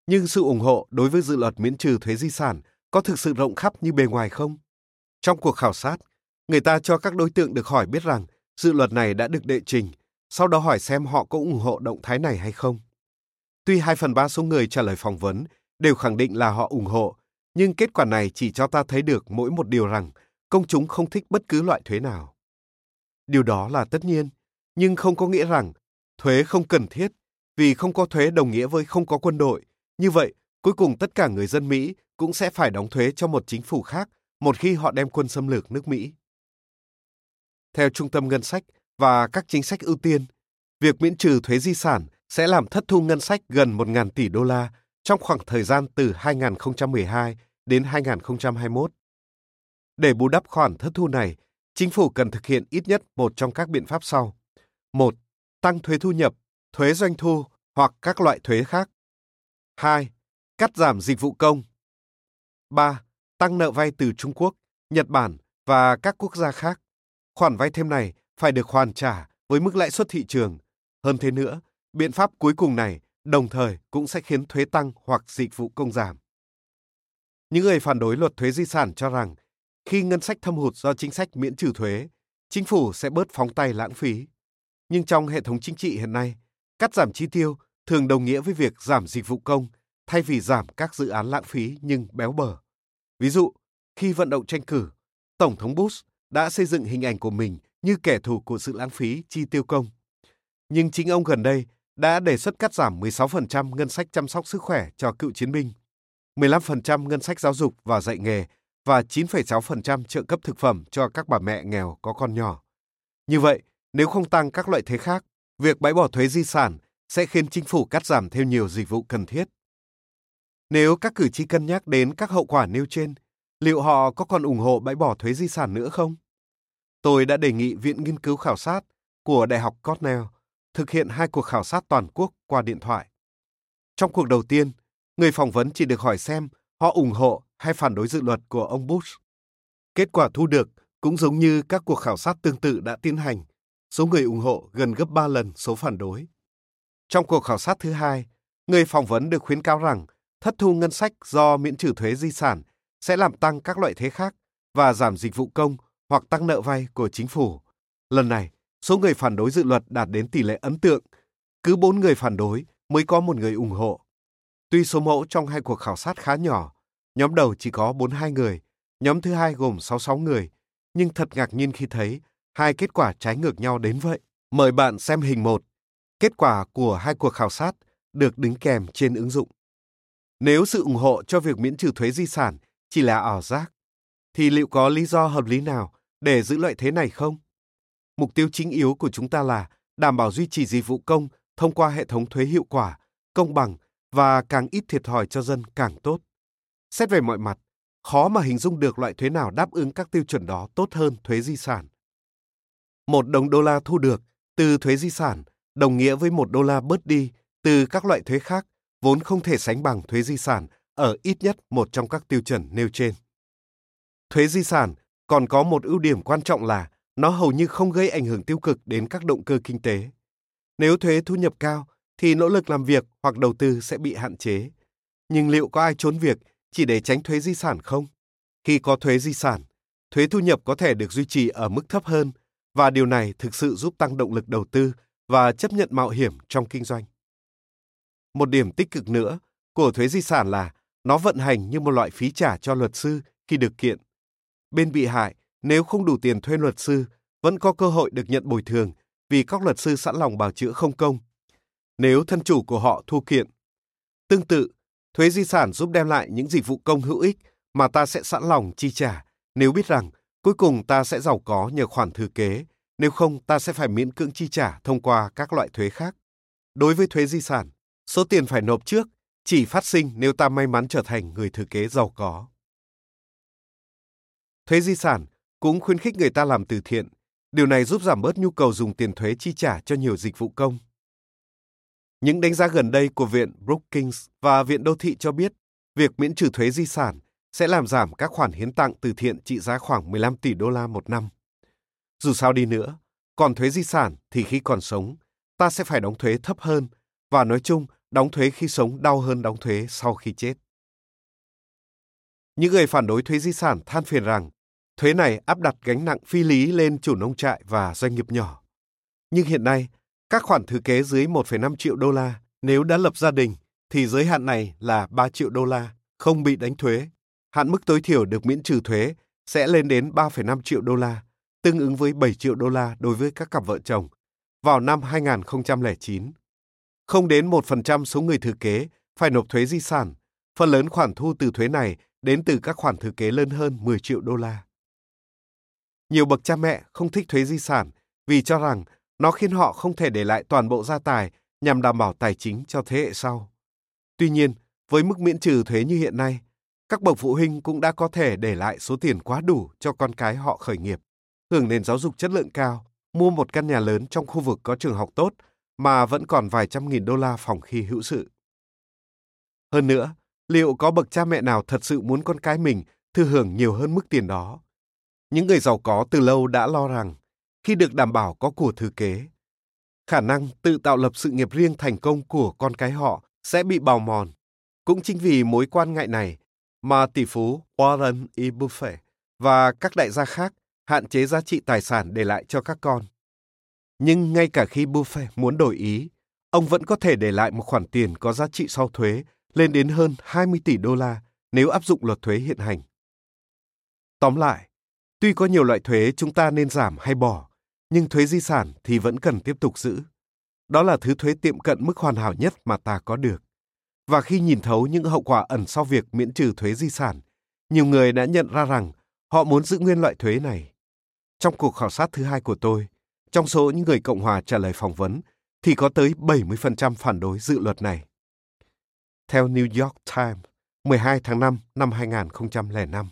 Nhưng sự ủng hộ đối với dự luật miễn trừ thuế di sản có thực sự rộng khắp như bề ngoài không? Trong cuộc khảo sát, người ta cho các đối tượng được hỏi biết rằng dự luật này đã được đệ trình, sau đó hỏi xem họ có ủng hộ động thái này hay không. Tuy 2 phần 3 số người trả lời phỏng vấn đều khẳng định là họ ủng hộ, nhưng kết quả này chỉ cho ta thấy được mỗi một điều rằng công chúng không thích bất cứ loại thuế nào. Điều đó là tất nhiên, nhưng không có nghĩa rằng thuế không cần thiết, vì không có thuế đồng nghĩa với không có quân đội. Như vậy, cuối cùng tất cả người dân Mỹ cũng sẽ phải đóng thuế cho một chính phủ khác một khi họ đem quân xâm lược nước Mỹ. Theo Trung tâm Ngân sách và các chính sách ưu tiên, việc miễn trừ thuế di sản sẽ làm thất thu ngân sách gần 1.000 tỷ đô la trong khoảng thời gian từ 2012 đến 2021. Để bù đắp khoản thất thu này, chính phủ cần thực hiện ít nhất một trong các biện pháp sau. một, Tăng thuế thu nhập, thuế doanh thu hoặc các loại thuế khác. 2. Cắt giảm dịch vụ công. 3. Tăng nợ vay từ Trung Quốc, Nhật Bản và các quốc gia khác. Khoản vay thêm này phải được hoàn trả với mức lãi suất thị trường. Hơn thế nữa, biện pháp cuối cùng này đồng thời cũng sẽ khiến thuế tăng hoặc dịch vụ công giảm. Những người phản đối luật thuế di sản cho rằng khi ngân sách thâm hụt do chính sách miễn trừ thuế, chính phủ sẽ bớt phóng tay lãng phí. Nhưng trong hệ thống chính trị hiện nay, cắt giảm chi tiêu thường đồng nghĩa với việc giảm dịch vụ công thay vì giảm các dự án lãng phí nhưng béo bở. Ví dụ, khi vận động tranh cử, Tổng thống Bush đã xây dựng hình ảnh của mình như kẻ thù của sự lãng phí chi tiêu công. Nhưng chính ông gần đây đã đề xuất cắt giảm 16% ngân sách chăm sóc sức khỏe cho cựu chiến binh, 15% ngân sách giáo dục và dạy nghề và 9,6% trợ cấp thực phẩm cho các bà mẹ nghèo có con nhỏ. Như vậy, nếu không tăng các loại thuế khác, việc bãi bỏ thuế di sản sẽ khiến chính phủ cắt giảm thêm nhiều dịch vụ cần thiết. Nếu các cử tri cân nhắc đến các hậu quả nêu trên, liệu họ có còn ủng hộ bãi bỏ thuế di sản nữa không? Tôi đã đề nghị Viện Nghiên cứu Khảo sát của Đại học Cornell thực hiện hai cuộc khảo sát toàn quốc qua điện thoại. Trong cuộc đầu tiên, người phỏng vấn chỉ được hỏi xem họ ủng hộ hay phản đối dự luật của ông Bush. Kết quả thu được cũng giống như các cuộc khảo sát tương tự đã tiến hành, số người ủng hộ gần gấp 3 lần số phản đối. Trong cuộc khảo sát thứ hai, người phỏng vấn được khuyến cáo rằng thất thu ngân sách do miễn trừ thuế di sản sẽ làm tăng các loại thuế khác và giảm dịch vụ công hoặc tăng nợ vay của chính phủ. Lần này, số người phản đối dự luật đạt đến tỷ lệ ấn tượng. Cứ 4 người phản đối mới có một người ủng hộ. Tuy số mẫu trong hai cuộc khảo sát khá nhỏ, nhóm đầu chỉ có 42 người, nhóm thứ hai gồm 66 người, nhưng thật ngạc nhiên khi thấy hai kết quả trái ngược nhau đến vậy. Mời bạn xem hình 1. Kết quả của hai cuộc khảo sát được đính kèm trên ứng dụng. Nếu sự ủng hộ cho việc miễn trừ thuế di sản chỉ là ảo giác, thì liệu có lý do hợp lý nào để giữ loại thế này không? Mục tiêu chính yếu của chúng ta là đảm bảo duy trì dịch vụ công thông qua hệ thống thuế hiệu quả, công bằng và càng ít thiệt thòi cho dân càng tốt. Xét về mọi mặt, khó mà hình dung được loại thuế nào đáp ứng các tiêu chuẩn đó tốt hơn thuế di sản. Một đồng đô la thu được từ thuế di sản đồng nghĩa với một đô la bớt đi từ các loại thuế khác vốn không thể sánh bằng thuế di sản ở ít nhất một trong các tiêu chuẩn nêu trên. Thuế di sản còn có một ưu điểm quan trọng là nó hầu như không gây ảnh hưởng tiêu cực đến các động cơ kinh tế. Nếu thuế thu nhập cao thì nỗ lực làm việc hoặc đầu tư sẽ bị hạn chế. Nhưng liệu có ai trốn việc chỉ để tránh thuế di sản không? Khi có thuế di sản, thuế thu nhập có thể được duy trì ở mức thấp hơn và điều này thực sự giúp tăng động lực đầu tư và chấp nhận mạo hiểm trong kinh doanh. Một điểm tích cực nữa của thuế di sản là nó vận hành như một loại phí trả cho luật sư khi được kiện. Bên bị hại, nếu không đủ tiền thuê luật sư, vẫn có cơ hội được nhận bồi thường vì các luật sư sẵn lòng bào chữa không công. Nếu thân chủ của họ thu kiện. Tương tự, thuế di sản giúp đem lại những dịch vụ công hữu ích mà ta sẽ sẵn lòng chi trả nếu biết rằng cuối cùng ta sẽ giàu có nhờ khoản thừa kế, nếu không ta sẽ phải miễn cưỡng chi trả thông qua các loại thuế khác. Đối với thuế di sản, số tiền phải nộp trước chỉ phát sinh nếu ta may mắn trở thành người thừa kế giàu có. Thuế di sản cũng khuyến khích người ta làm từ thiện. Điều này giúp giảm bớt nhu cầu dùng tiền thuế chi trả cho nhiều dịch vụ công. Những đánh giá gần đây của Viện Brookings và Viện Đô thị cho biết việc miễn trừ thuế di sản sẽ làm giảm các khoản hiến tặng từ thiện trị giá khoảng 15 tỷ đô la một năm. Dù sao đi nữa, còn thuế di sản thì khi còn sống, ta sẽ phải đóng thuế thấp hơn và nói chung đóng thuế khi sống đau hơn đóng thuế sau khi chết. Những người phản đối thuế di sản than phiền rằng thuế này áp đặt gánh nặng phi lý lên chủ nông trại và doanh nghiệp nhỏ. Nhưng hiện nay, các khoản thừa kế dưới 1,5 triệu đô la nếu đã lập gia đình thì giới hạn này là 3 triệu đô la, không bị đánh thuế. Hạn mức tối thiểu được miễn trừ thuế sẽ lên đến 3,5 triệu đô la, tương ứng với 7 triệu đô la đối với các cặp vợ chồng vào năm 2009. Không đến 1% số người thừa kế phải nộp thuế di sản, phần lớn khoản thu từ thuế này đến từ các khoản thừa kế lớn hơn 10 triệu đô la. Nhiều bậc cha mẹ không thích thuế di sản vì cho rằng nó khiến họ không thể để lại toàn bộ gia tài nhằm đảm bảo tài chính cho thế hệ sau. Tuy nhiên, với mức miễn trừ thuế như hiện nay, các bậc phụ huynh cũng đã có thể để lại số tiền quá đủ cho con cái họ khởi nghiệp, hưởng nền giáo dục chất lượng cao, mua một căn nhà lớn trong khu vực có trường học tốt mà vẫn còn vài trăm nghìn đô la phòng khi hữu sự. Hơn nữa, liệu có bậc cha mẹ nào thật sự muốn con cái mình thừa hưởng nhiều hơn mức tiền đó? Những người giàu có từ lâu đã lo rằng khi được đảm bảo có của thừa kế, khả năng tự tạo lập sự nghiệp riêng thành công của con cái họ sẽ bị bào mòn. Cũng chính vì mối quan ngại này mà tỷ phú Warren E. Buffett và các đại gia khác hạn chế giá trị tài sản để lại cho các con. Nhưng ngay cả khi Buffett muốn đổi ý, ông vẫn có thể để lại một khoản tiền có giá trị sau thuế lên đến hơn 20 tỷ đô la nếu áp dụng luật thuế hiện hành. Tóm lại, tuy có nhiều loại thuế chúng ta nên giảm hay bỏ, nhưng thuế di sản thì vẫn cần tiếp tục giữ. Đó là thứ thuế tiệm cận mức hoàn hảo nhất mà ta có được. Và khi nhìn thấu những hậu quả ẩn sau việc miễn trừ thuế di sản, nhiều người đã nhận ra rằng họ muốn giữ nguyên loại thuế này. Trong cuộc khảo sát thứ hai của tôi, trong số những người Cộng hòa trả lời phỏng vấn, thì có tới 70% phản đối dự luật này. Theo New York Times, 12 tháng 5 năm 2005.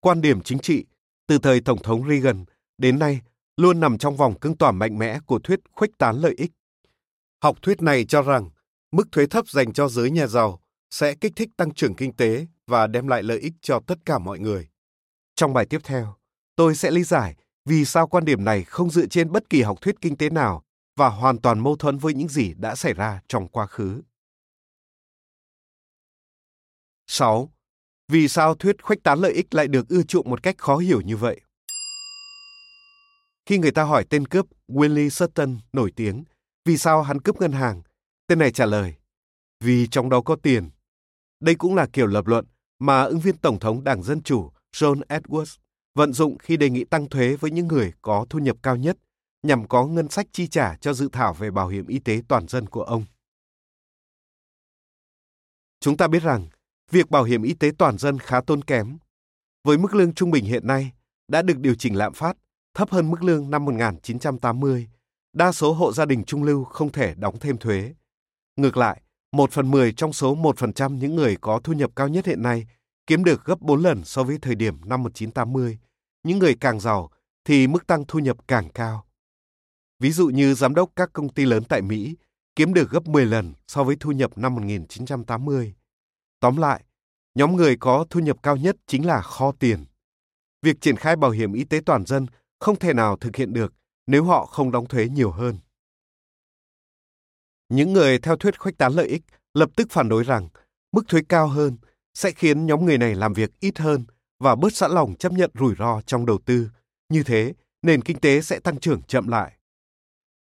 Quan điểm chính trị từ thời Tổng thống Reagan đến nay luôn nằm trong vòng cứng tỏa mạnh mẽ của thuyết khuếch tán lợi ích. Học thuyết này cho rằng mức thuế thấp dành cho giới nhà giàu sẽ kích thích tăng trưởng kinh tế và đem lại lợi ích cho tất cả mọi người. Trong bài tiếp theo, tôi sẽ lý giải vì sao quan điểm này không dựa trên bất kỳ học thuyết kinh tế nào và hoàn toàn mâu thuẫn với những gì đã xảy ra trong quá khứ. 6. Vì sao thuyết khuếch tán lợi ích lại được ưa chuộng một cách khó hiểu như vậy? Khi người ta hỏi tên cướp Willie Sutton nổi tiếng vì sao hắn cướp ngân hàng, tên này trả lời, vì trong đó có tiền. Đây cũng là kiểu lập luận mà ứng viên Tổng thống Đảng Dân Chủ John Edwards vận dụng khi đề nghị tăng thuế với những người có thu nhập cao nhất nhằm có ngân sách chi trả cho dự thảo về bảo hiểm y tế toàn dân của ông. Chúng ta biết rằng, việc bảo hiểm y tế toàn dân khá tốn kém. Với mức lương trung bình hiện nay đã được điều chỉnh lạm phát thấp hơn mức lương năm 1980, đa số hộ gia đình trung lưu không thể đóng thêm thuế. Ngược lại, 1 phần 10 trong số 1% những người có thu nhập cao nhất hiện nay kiếm được gấp 4 lần so với thời điểm năm 1980. Những người càng giàu thì mức tăng thu nhập càng cao. Ví dụ như giám đốc các công ty lớn tại Mỹ kiếm được gấp 10 lần so với thu nhập năm 1980. Tóm lại, nhóm người có thu nhập cao nhất chính là kho tiền. Việc triển khai bảo hiểm y tế toàn dân không thể nào thực hiện được nếu họ không đóng thuế nhiều hơn. Những người theo thuyết khuếch tán lợi ích lập tức phản đối rằng mức thuế cao hơn sẽ khiến nhóm người này làm việc ít hơn và bớt sẵn lòng chấp nhận rủi ro trong đầu tư. Như thế, nền kinh tế sẽ tăng trưởng chậm lại.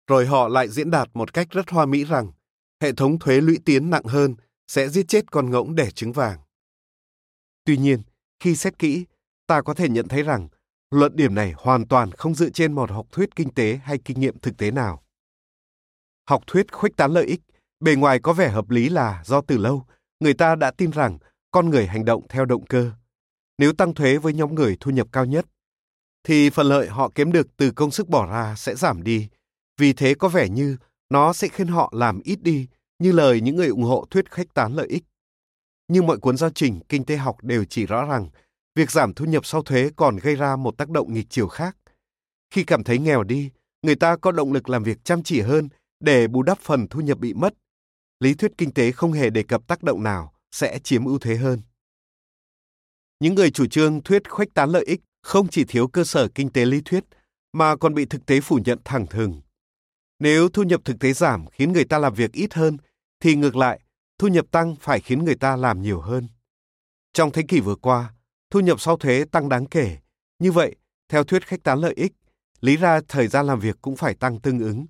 Rồi họ lại diễn đạt một cách rất hoa mỹ rằng hệ thống thuế lũy tiến nặng hơn sẽ giết chết con ngỗng đẻ trứng vàng. Tuy nhiên, khi xét kỹ, ta có thể nhận thấy rằng luận điểm này hoàn toàn không dựa trên một học thuyết kinh tế hay kinh nghiệm thực tế nào. Học thuyết khuếch tán lợi ích, bề ngoài có vẻ hợp lý là do từ lâu người ta đã tin rằng con người hành động theo động cơ. Nếu tăng thuế với nhóm người thu nhập cao nhất, thì phần lợi họ kiếm được từ công sức bỏ ra sẽ giảm đi. Vì thế có vẻ như nó sẽ khiến họ làm ít đi, như lời những người ủng hộ thuyết khách tán lợi ích. Nhưng mọi cuốn giáo trình kinh tế học đều chỉ rõ rằng việc giảm thu nhập sau thuế còn gây ra một tác động nghịch chiều khác. Khi cảm thấy nghèo đi, người ta có động lực làm việc chăm chỉ hơn để bù đắp phần thu nhập bị mất. Lý thuyết kinh tế không hề đề cập tác động nào sẽ chiếm ưu thế hơn. Những người chủ trương thuyết khuếch tán lợi ích không chỉ thiếu cơ sở kinh tế lý thuyết mà còn bị thực tế phủ nhận thẳng thừng. Nếu thu nhập thực tế giảm khiến người ta làm việc ít hơn thì ngược lại, thu nhập tăng phải khiến người ta làm nhiều hơn. Trong thế kỷ vừa qua, thu nhập sau thuế tăng đáng kể. Như vậy, theo thuyết khách tán lợi ích, lý ra thời gian làm việc cũng phải tăng tương ứng.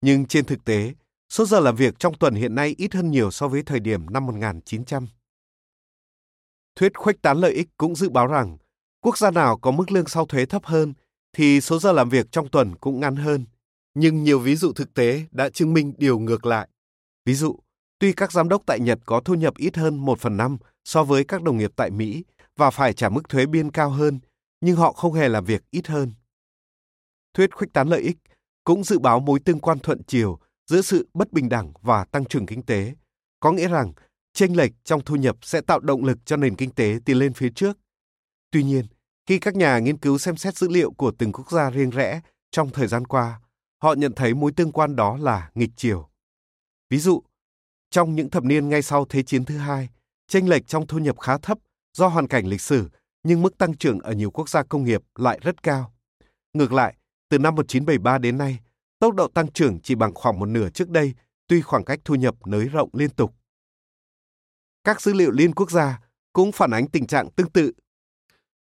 Nhưng trên thực tế, số giờ làm việc trong tuần hiện nay ít hơn nhiều so với thời điểm năm 1900. Thuyết khuếch tán lợi ích cũng dự báo rằng quốc gia nào có mức lương sau thuế thấp hơn thì số giờ làm việc trong tuần cũng ngắn hơn. Nhưng nhiều ví dụ thực tế đã chứng minh điều ngược lại. Ví dụ, tuy các giám đốc tại Nhật có thu nhập ít hơn 1 phần năm so với các đồng nghiệp tại Mỹ và phải trả mức thuế biên cao hơn, nhưng họ không hề làm việc ít hơn. Thuyết khuếch tán lợi ích cũng dự báo mối tương quan thuận chiều giữa sự bất bình đẳng và tăng trưởng kinh tế, có nghĩa rằng chênh lệch trong thu nhập sẽ tạo động lực cho nền kinh tế tiến lên phía trước. Tuy nhiên, khi các nhà nghiên cứu xem xét dữ liệu của từng quốc gia riêng rẽ trong thời gian qua, họ nhận thấy mối tương quan đó là nghịch chiều. Ví dụ, trong những thập niên ngay sau Thế chiến thứ hai, chênh lệch trong thu nhập khá thấp do hoàn cảnh lịch sử, nhưng mức tăng trưởng ở nhiều quốc gia công nghiệp lại rất cao. Ngược lại, từ năm 1973 đến nay, tốc độ tăng trưởng chỉ bằng khoảng một nửa trước đây, tuy khoảng cách thu nhập nới rộng liên tục. Các dữ liệu liên quốc gia cũng phản ánh tình trạng tương tự.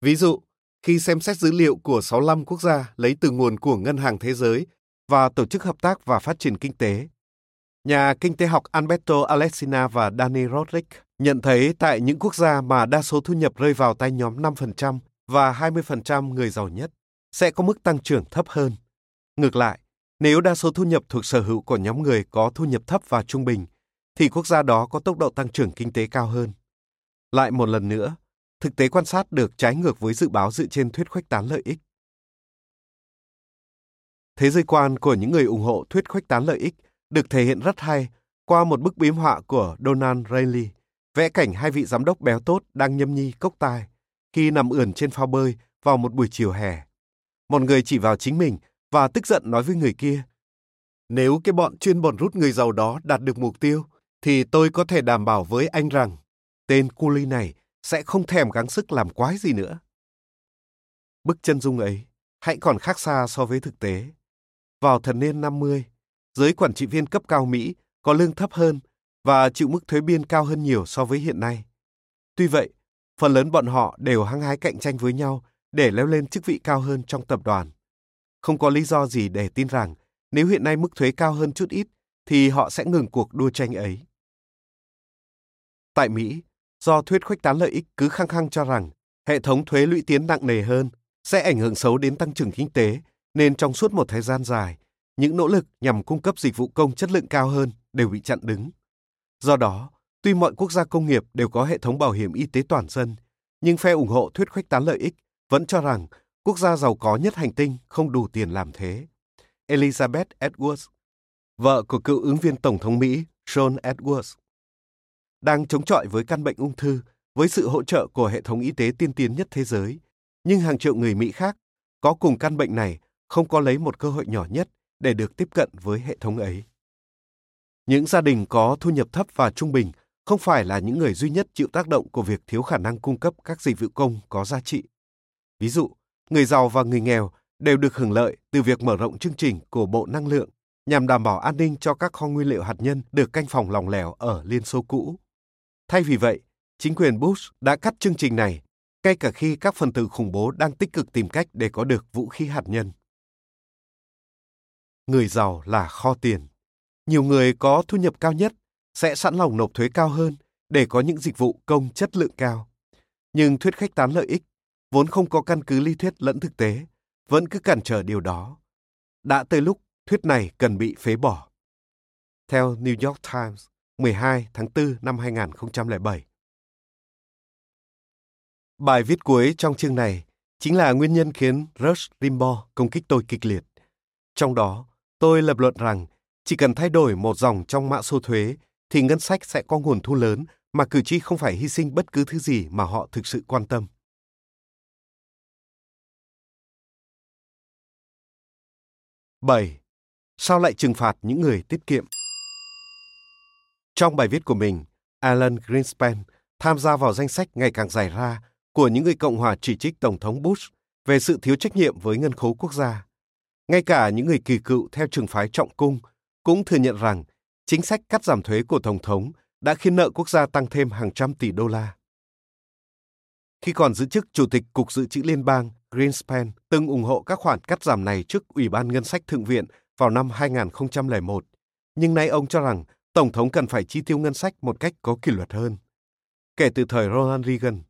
Ví dụ, khi xem xét dữ liệu của 65 quốc gia lấy từ nguồn của Ngân hàng Thế giới và Tổ chức Hợp tác và Phát triển Kinh tế, nhà kinh tế học Alberto Alessina và Danny Rodriguez nhận thấy tại những quốc gia mà đa số thu nhập rơi vào tay nhóm 5% và 20% người giàu nhất sẽ có mức tăng trưởng thấp hơn. Ngược lại, nếu đa số thu nhập thuộc sở hữu của nhóm người có thu nhập thấp và trung bình, thì quốc gia đó có tốc độ tăng trưởng kinh tế cao hơn. Lại một lần nữa, thực tế quan sát được trái ngược với dự báo dựa trên thuyết khuếch tán lợi ích. Thế giới quan của những người ủng hộ thuyết khuếch tán lợi ích được thể hiện rất hay qua một bức biếm họa của Donald Reilly, vẽ cảnh hai vị giám đốc béo tốt đang nhâm nhi cốc tai khi nằm ườn trên phao bơi vào một buổi chiều hè. Một người chỉ vào chính mình và tức giận nói với người kia. Nếu cái bọn chuyên bọn rút người giàu đó đạt được mục tiêu, thì tôi có thể đảm bảo với anh rằng tên cu ly này sẽ không thèm gắng sức làm quái gì nữa. Bức chân dung ấy hãy còn khác xa so với thực tế. Vào thập niên 50, giới quản trị viên cấp cao Mỹ có lương thấp hơn và chịu mức thuế biên cao hơn nhiều so với hiện nay. Tuy vậy, phần lớn bọn họ đều hăng hái cạnh tranh với nhau để leo lên chức vị cao hơn trong tập đoàn. Không có lý do gì để tin rằng nếu hiện nay mức thuế cao hơn chút ít thì họ sẽ ngừng cuộc đua tranh ấy. Tại Mỹ, do thuyết khuếch tán lợi ích cứ khăng khăng cho rằng hệ thống thuế lũy tiến nặng nề hơn sẽ ảnh hưởng xấu đến tăng trưởng kinh tế, nên trong suốt một thời gian dài, những nỗ lực nhằm cung cấp dịch vụ công chất lượng cao hơn đều bị chặn đứng. Do đó, tuy mọi quốc gia công nghiệp đều có hệ thống bảo hiểm y tế toàn dân, nhưng phe ủng hộ thuyết khuếch tán lợi ích vẫn cho rằng quốc gia giàu có nhất hành tinh không đủ tiền làm thế. Elizabeth Edwards, vợ của cựu ứng viên Tổng thống Mỹ John Edwards, đang chống chọi với căn bệnh ung thư với sự hỗ trợ của hệ thống y tế tiên tiến nhất thế giới, nhưng hàng triệu người Mỹ khác có cùng căn bệnh này không có lấy một cơ hội nhỏ nhất để được tiếp cận với hệ thống ấy. Những gia đình có thu nhập thấp và trung bình không phải là những người duy nhất chịu tác động của việc thiếu khả năng cung cấp các dịch vụ công có giá trị. Ví dụ, người giàu và người nghèo đều được hưởng lợi từ việc mở rộng chương trình của Bộ Năng lượng nhằm đảm bảo an ninh cho các kho nguyên liệu hạt nhân được canh phòng lòng lẻo ở Liên Xô cũ. Thay vì vậy, chính quyền Bush đã cắt chương trình này, ngay cả khi các phần tử khủng bố đang tích cực tìm cách để có được vũ khí hạt nhân. Người giàu là kho tiền. Nhiều người có thu nhập cao nhất sẽ sẵn lòng nộp thuế cao hơn để có những dịch vụ công chất lượng cao. Nhưng thuyết khách tán lợi ích, vốn không có căn cứ lý thuyết lẫn thực tế, vẫn cứ cản trở điều đó. Đã tới lúc thuyết này cần bị phế bỏ. Theo New York Times, 12 tháng 4 năm 2007. Bài viết cuối trong chương này chính là nguyên nhân khiến Rush Limbaugh công kích tôi kịch liệt. Trong đó, tôi lập luận rằng chỉ cần thay đổi một dòng trong mã số thuế thì ngân sách sẽ có nguồn thu lớn mà cử tri không phải hy sinh bất cứ thứ gì mà họ thực sự quan tâm. Bảy, Sao lại trừng phạt những người tiết kiệm? Trong bài viết của mình, Alan Greenspan tham gia vào danh sách ngày càng dài ra của những người Cộng hòa chỉ trích Tổng thống Bush về sự thiếu trách nhiệm với ngân khố quốc gia. Ngay cả những người kỳ cựu theo trường phái trọng cung cũng thừa nhận rằng chính sách cắt giảm thuế của Tổng thống đã khiến nợ quốc gia tăng thêm hàng trăm tỷ đô la. Khi còn giữ chức Chủ tịch Cục Dự trữ Liên bang, Greenspan từng ủng hộ các khoản cắt giảm này trước Ủy ban Ngân sách Thượng viện vào năm 2001. Nhưng nay ông cho rằng Tổng thống cần phải chi tiêu ngân sách một cách có kỷ luật hơn. Kể từ thời Ronald Reagan,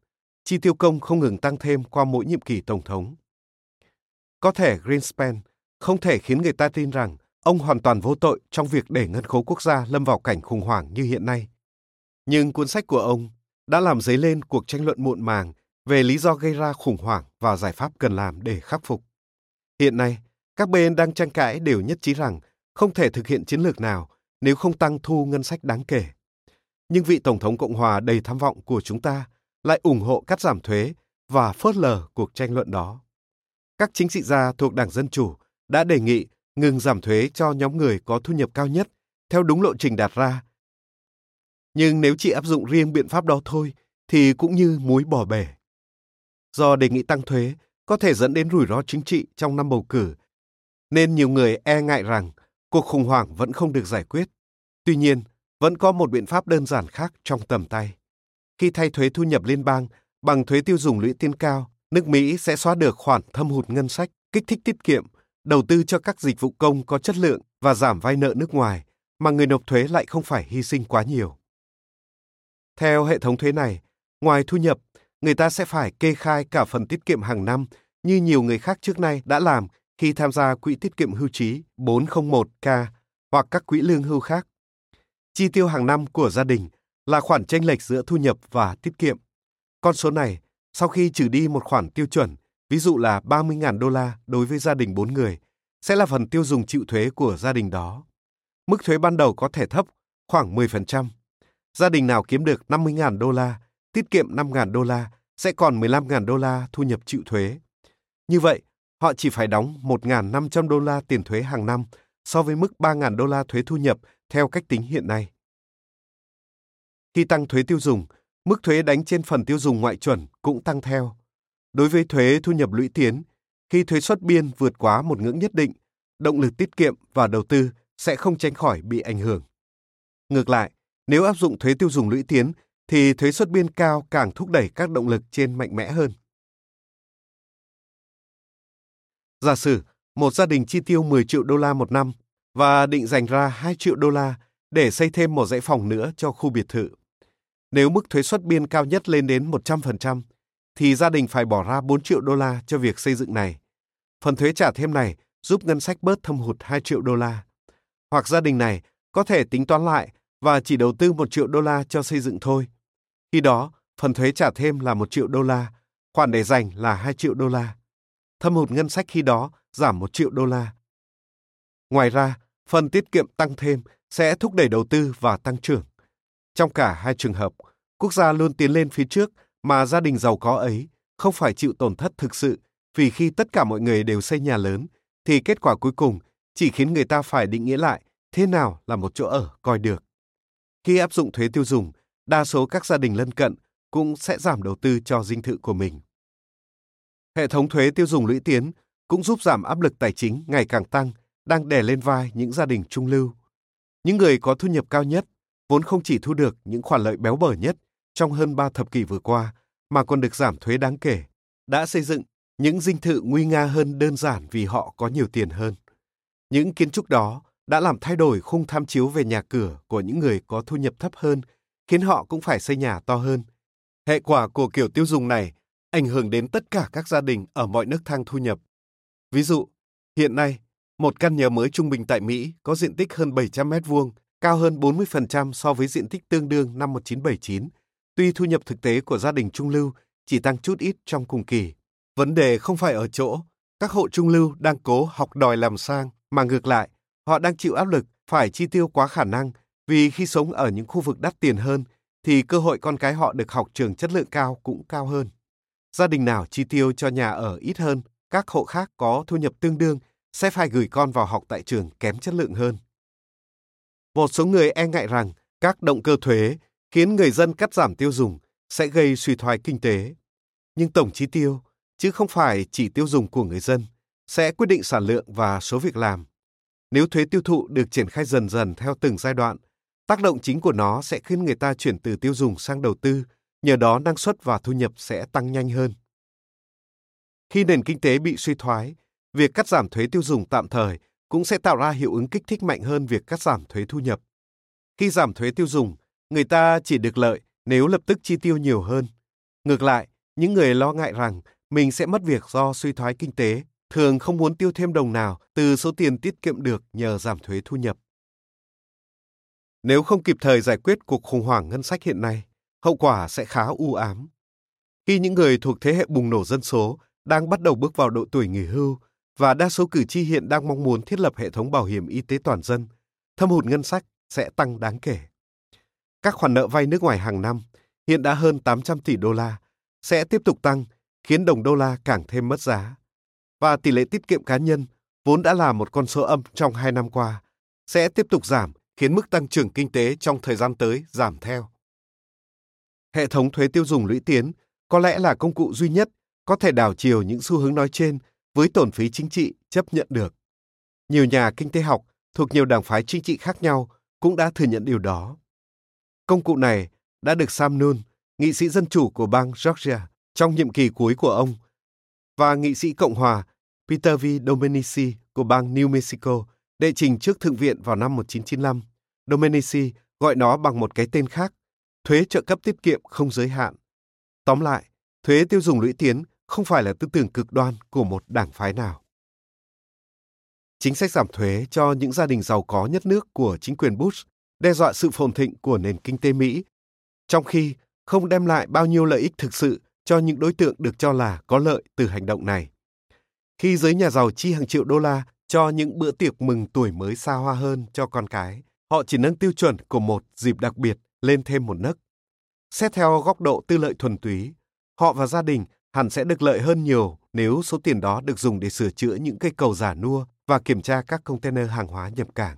chi tiêu công không ngừng tăng thêm qua mỗi nhiệm kỳ Tổng thống. Có thể Greenspan không thể khiến người ta tin rằng ông hoàn toàn vô tội trong việc để ngân khố quốc gia lâm vào cảnh khủng hoảng như hiện nay. Nhưng cuốn sách của ông đã làm dấy lên cuộc tranh luận muộn màng về lý do gây ra khủng hoảng và giải pháp cần làm để khắc phục. Hiện nay, các bên đang tranh cãi đều nhất trí rằng không thể thực hiện chiến lược nào nếu không tăng thu ngân sách đáng kể. Nhưng vị Tổng thống Cộng hòa đầy tham vọng của chúng ta lại ủng hộ cắt giảm thuế và phớt lờ cuộc tranh luận đó. Các chính trị gia thuộc Đảng Dân Chủ đã đề nghị ngừng giảm thuế cho nhóm người có thu nhập cao nhất theo đúng lộ trình đặt ra. Nhưng nếu chỉ áp dụng riêng biện pháp đó thôi thì cũng như muối bỏ bể. Do đề nghị tăng thuế có thể dẫn đến rủi ro chính trị trong năm bầu cử, nên nhiều người e ngại rằng cuộc khủng hoảng vẫn không được giải quyết. Tuy nhiên, vẫn có một biện pháp đơn giản khác trong tầm tay. Khi thay thuế thu nhập liên bang bằng thuế tiêu dùng lũy tiến cao, nước Mỹ sẽ xóa được khoản thâm hụt ngân sách, kích thích tiết kiệm, đầu tư cho các dịch vụ công có chất lượng và giảm vay nợ nước ngoài, mà người nộp thuế lại không phải hy sinh quá nhiều. Theo hệ thống thuế này, ngoài thu nhập, người ta sẽ phải kê khai cả phần tiết kiệm hàng năm như nhiều người khác trước nay đã làm khi tham gia quỹ tiết kiệm hưu trí 401k hoặc các quỹ lương hưu khác. Chi tiêu hàng năm của gia đình là khoản chênh lệch giữa thu nhập và tiết kiệm. Con số này, sau khi trừ đi một khoản tiêu chuẩn, ví dụ là 30.000 đô la đối với gia đình 4 người, sẽ là phần tiêu dùng chịu thuế của gia đình đó. Mức thuế ban đầu có thể thấp, khoảng 10%. Gia đình nào kiếm được 50.000 đô la, tiết kiệm 5.000 đô la, sẽ còn 15.000 đô la thu nhập chịu thuế. Như vậy, họ chỉ phải đóng 1.500 đô la tiền thuế hàng năm so với mức 3.000 đô la thuế thu nhập theo cách tính hiện nay. Khi tăng thuế tiêu dùng, mức thuế đánh trên phần tiêu dùng ngoại chuẩn cũng tăng theo. Đối với thuế thu nhập lũy tiến, khi thuế xuất biên vượt quá một ngưỡng nhất định, động lực tiết kiệm và đầu tư sẽ không tránh khỏi bị ảnh hưởng. Ngược lại, nếu áp dụng thuế tiêu dùng lũy tiến thì thuế xuất biên cao càng thúc đẩy các động lực trên mạnh mẽ hơn. Giả sử một gia đình chi tiêu 10 triệu đô la một năm và định dành ra 2 triệu đô la để xây thêm một dãy phòng nữa cho khu biệt thự. Nếu mức thuế xuất biên cao nhất lên đến 100%, thì gia đình phải bỏ ra 4 triệu đô la cho việc xây dựng này. Phần thuế trả thêm này giúp ngân sách bớt thâm hụt 2 triệu đô la. Hoặc gia đình này có thể tính toán lại và chỉ đầu tư 1 triệu đô la cho xây dựng thôi. Khi đó, phần thuế trả thêm là 1 triệu đô la, khoản để dành là 2 triệu đô la. Thâm hụt ngân sách khi đó giảm 1 triệu đô la. Ngoài ra, phần tiết kiệm tăng thêm sẽ thúc đẩy đầu tư và tăng trưởng. Trong cả hai trường hợp, quốc gia luôn tiến lên phía trước mà gia đình giàu có ấy không phải chịu tổn thất thực sự vì khi tất cả mọi người đều xây nhà lớn thì kết quả cuối cùng chỉ khiến người ta phải định nghĩa lại thế nào là một chỗ ở coi được. Khi áp dụng thuế tiêu dùng, đa số các gia đình lân cận cũng sẽ giảm đầu tư cho dinh thự của mình. Hệ thống thuế tiêu dùng lũy tiến cũng giúp giảm áp lực tài chính ngày càng tăng, đang đè lên vai những gia đình trung lưu. Những người có thu nhập cao nhất vốn không chỉ thu được những khoản lợi béo bở nhất trong hơn 3 thập kỷ vừa qua, mà còn được giảm thuế đáng kể, đã xây dựng những dinh thự nguy nga hơn đơn giản vì họ có nhiều tiền hơn. Những kiến trúc đó đã làm thay đổi khung tham chiếu về nhà cửa của những người có thu nhập thấp hơn, khiến họ cũng phải xây nhà to hơn. Hệ quả của kiểu tiêu dùng này ảnh hưởng đến tất cả các gia đình ở mọi nước thang thu nhập. Ví dụ, hiện nay, một căn nhà mới trung bình tại Mỹ có diện tích hơn 700 mét vuông, cao hơn 40% so với diện tích tương đương năm 1979, tuy thu nhập thực tế của gia đình trung lưu chỉ tăng chút ít trong cùng kỳ. Vấn đề không phải ở chỗ các hộ trung lưu đang cố học đòi làm sang, mà ngược lại, họ đang chịu áp lực phải chi tiêu quá khả năng vì khi sống ở những khu vực đắt tiền hơn thì cơ hội con cái họ được học trường chất lượng cao cũng cao hơn. Gia đình nào chi tiêu cho nhà ở ít hơn, các hộ khác có thu nhập tương đương sẽ phải gửi con vào học tại trường kém chất lượng hơn. Một số người e ngại rằng các động cơ thuế khiến người dân cắt giảm tiêu dùng sẽ gây suy thoái kinh tế. Nhưng tổng chi tiêu, chứ không phải chỉ tiêu dùng của người dân, sẽ quyết định sản lượng và số việc làm. Nếu thuế tiêu thụ được triển khai dần dần theo từng giai đoạn, tác động chính của nó sẽ khiến người ta chuyển từ tiêu dùng sang đầu tư, nhờ đó năng suất và thu nhập sẽ tăng nhanh hơn. Khi nền kinh tế bị suy thoái, việc cắt giảm thuế tiêu dùng tạm thời cũng sẽ tạo ra hiệu ứng kích thích mạnh hơn việc cắt giảm thuế thu nhập. Khi giảm thuế tiêu dùng, người ta chỉ được lợi nếu lập tức chi tiêu nhiều hơn. Ngược lại, những người lo ngại rằng mình sẽ mất việc do suy thoái kinh tế thường không muốn tiêu thêm đồng nào từ số tiền tiết kiệm được nhờ giảm thuế thu nhập. Nếu không kịp thời giải quyết cuộc khủng hoảng ngân sách hiện nay, hậu quả sẽ khá u ám. Khi những người thuộc thế hệ bùng nổ dân số đang bắt đầu bước vào độ tuổi nghỉ hưu và đa số cử tri hiện đang mong muốn thiết lập hệ thống bảo hiểm y tế toàn dân, thâm hụt ngân sách sẽ tăng đáng kể. Các khoản nợ vay nước ngoài hàng năm hiện đã hơn 800 tỷ đô la, sẽ tiếp tục tăng, khiến đồng đô la càng thêm mất giá. Và tỷ lệ tiết kiệm cá nhân, vốn đã là một con số âm trong hai năm qua, sẽ tiếp tục giảm, khiến mức tăng trưởng kinh tế trong thời gian tới giảm theo. Hệ thống thuế tiêu dùng lũy tiến có lẽ là công cụ duy nhất có thể đảo chiều những xu hướng nói trên với tổn phí chính trị chấp nhận được. Nhiều nhà kinh tế học thuộc nhiều đảng phái chính trị khác nhau cũng đã thừa nhận điều đó. Công cụ này đã được Sam Nunn, nghị sĩ dân chủ của bang Georgia trong nhiệm kỳ cuối của ông, và nghị sĩ Cộng hòa Peter V. Domenici của bang New Mexico đệ trình trước Thượng viện vào năm 1995. Domenici gọi nó bằng một cái tên khác, thuế trợ cấp tiết kiệm không giới hạn. Tóm lại, thuế tiêu dùng lũy tiến không phải là tư tưởng cực đoan của một đảng phái nào. Chính sách giảm thuế cho những gia đình giàu có nhất nước của chính quyền Bush đe dọa sự phồn thịnh của nền kinh tế Mỹ, trong khi không đem lại bao nhiêu lợi ích thực sự cho những đối tượng được cho là có lợi từ hành động này. Khi giới nhà giàu chi hàng triệu đô la cho những bữa tiệc mừng tuổi mới xa hoa hơn cho con cái, họ chỉ nâng tiêu chuẩn của một dịp đặc biệt lên thêm một nấc. Xét theo góc độ tư lợi thuần túy, họ và gia đình hẳn sẽ được lợi hơn nhiều nếu số tiền đó được dùng để sửa chữa những cây cầu giả nua và kiểm tra các container hàng hóa nhập cảng.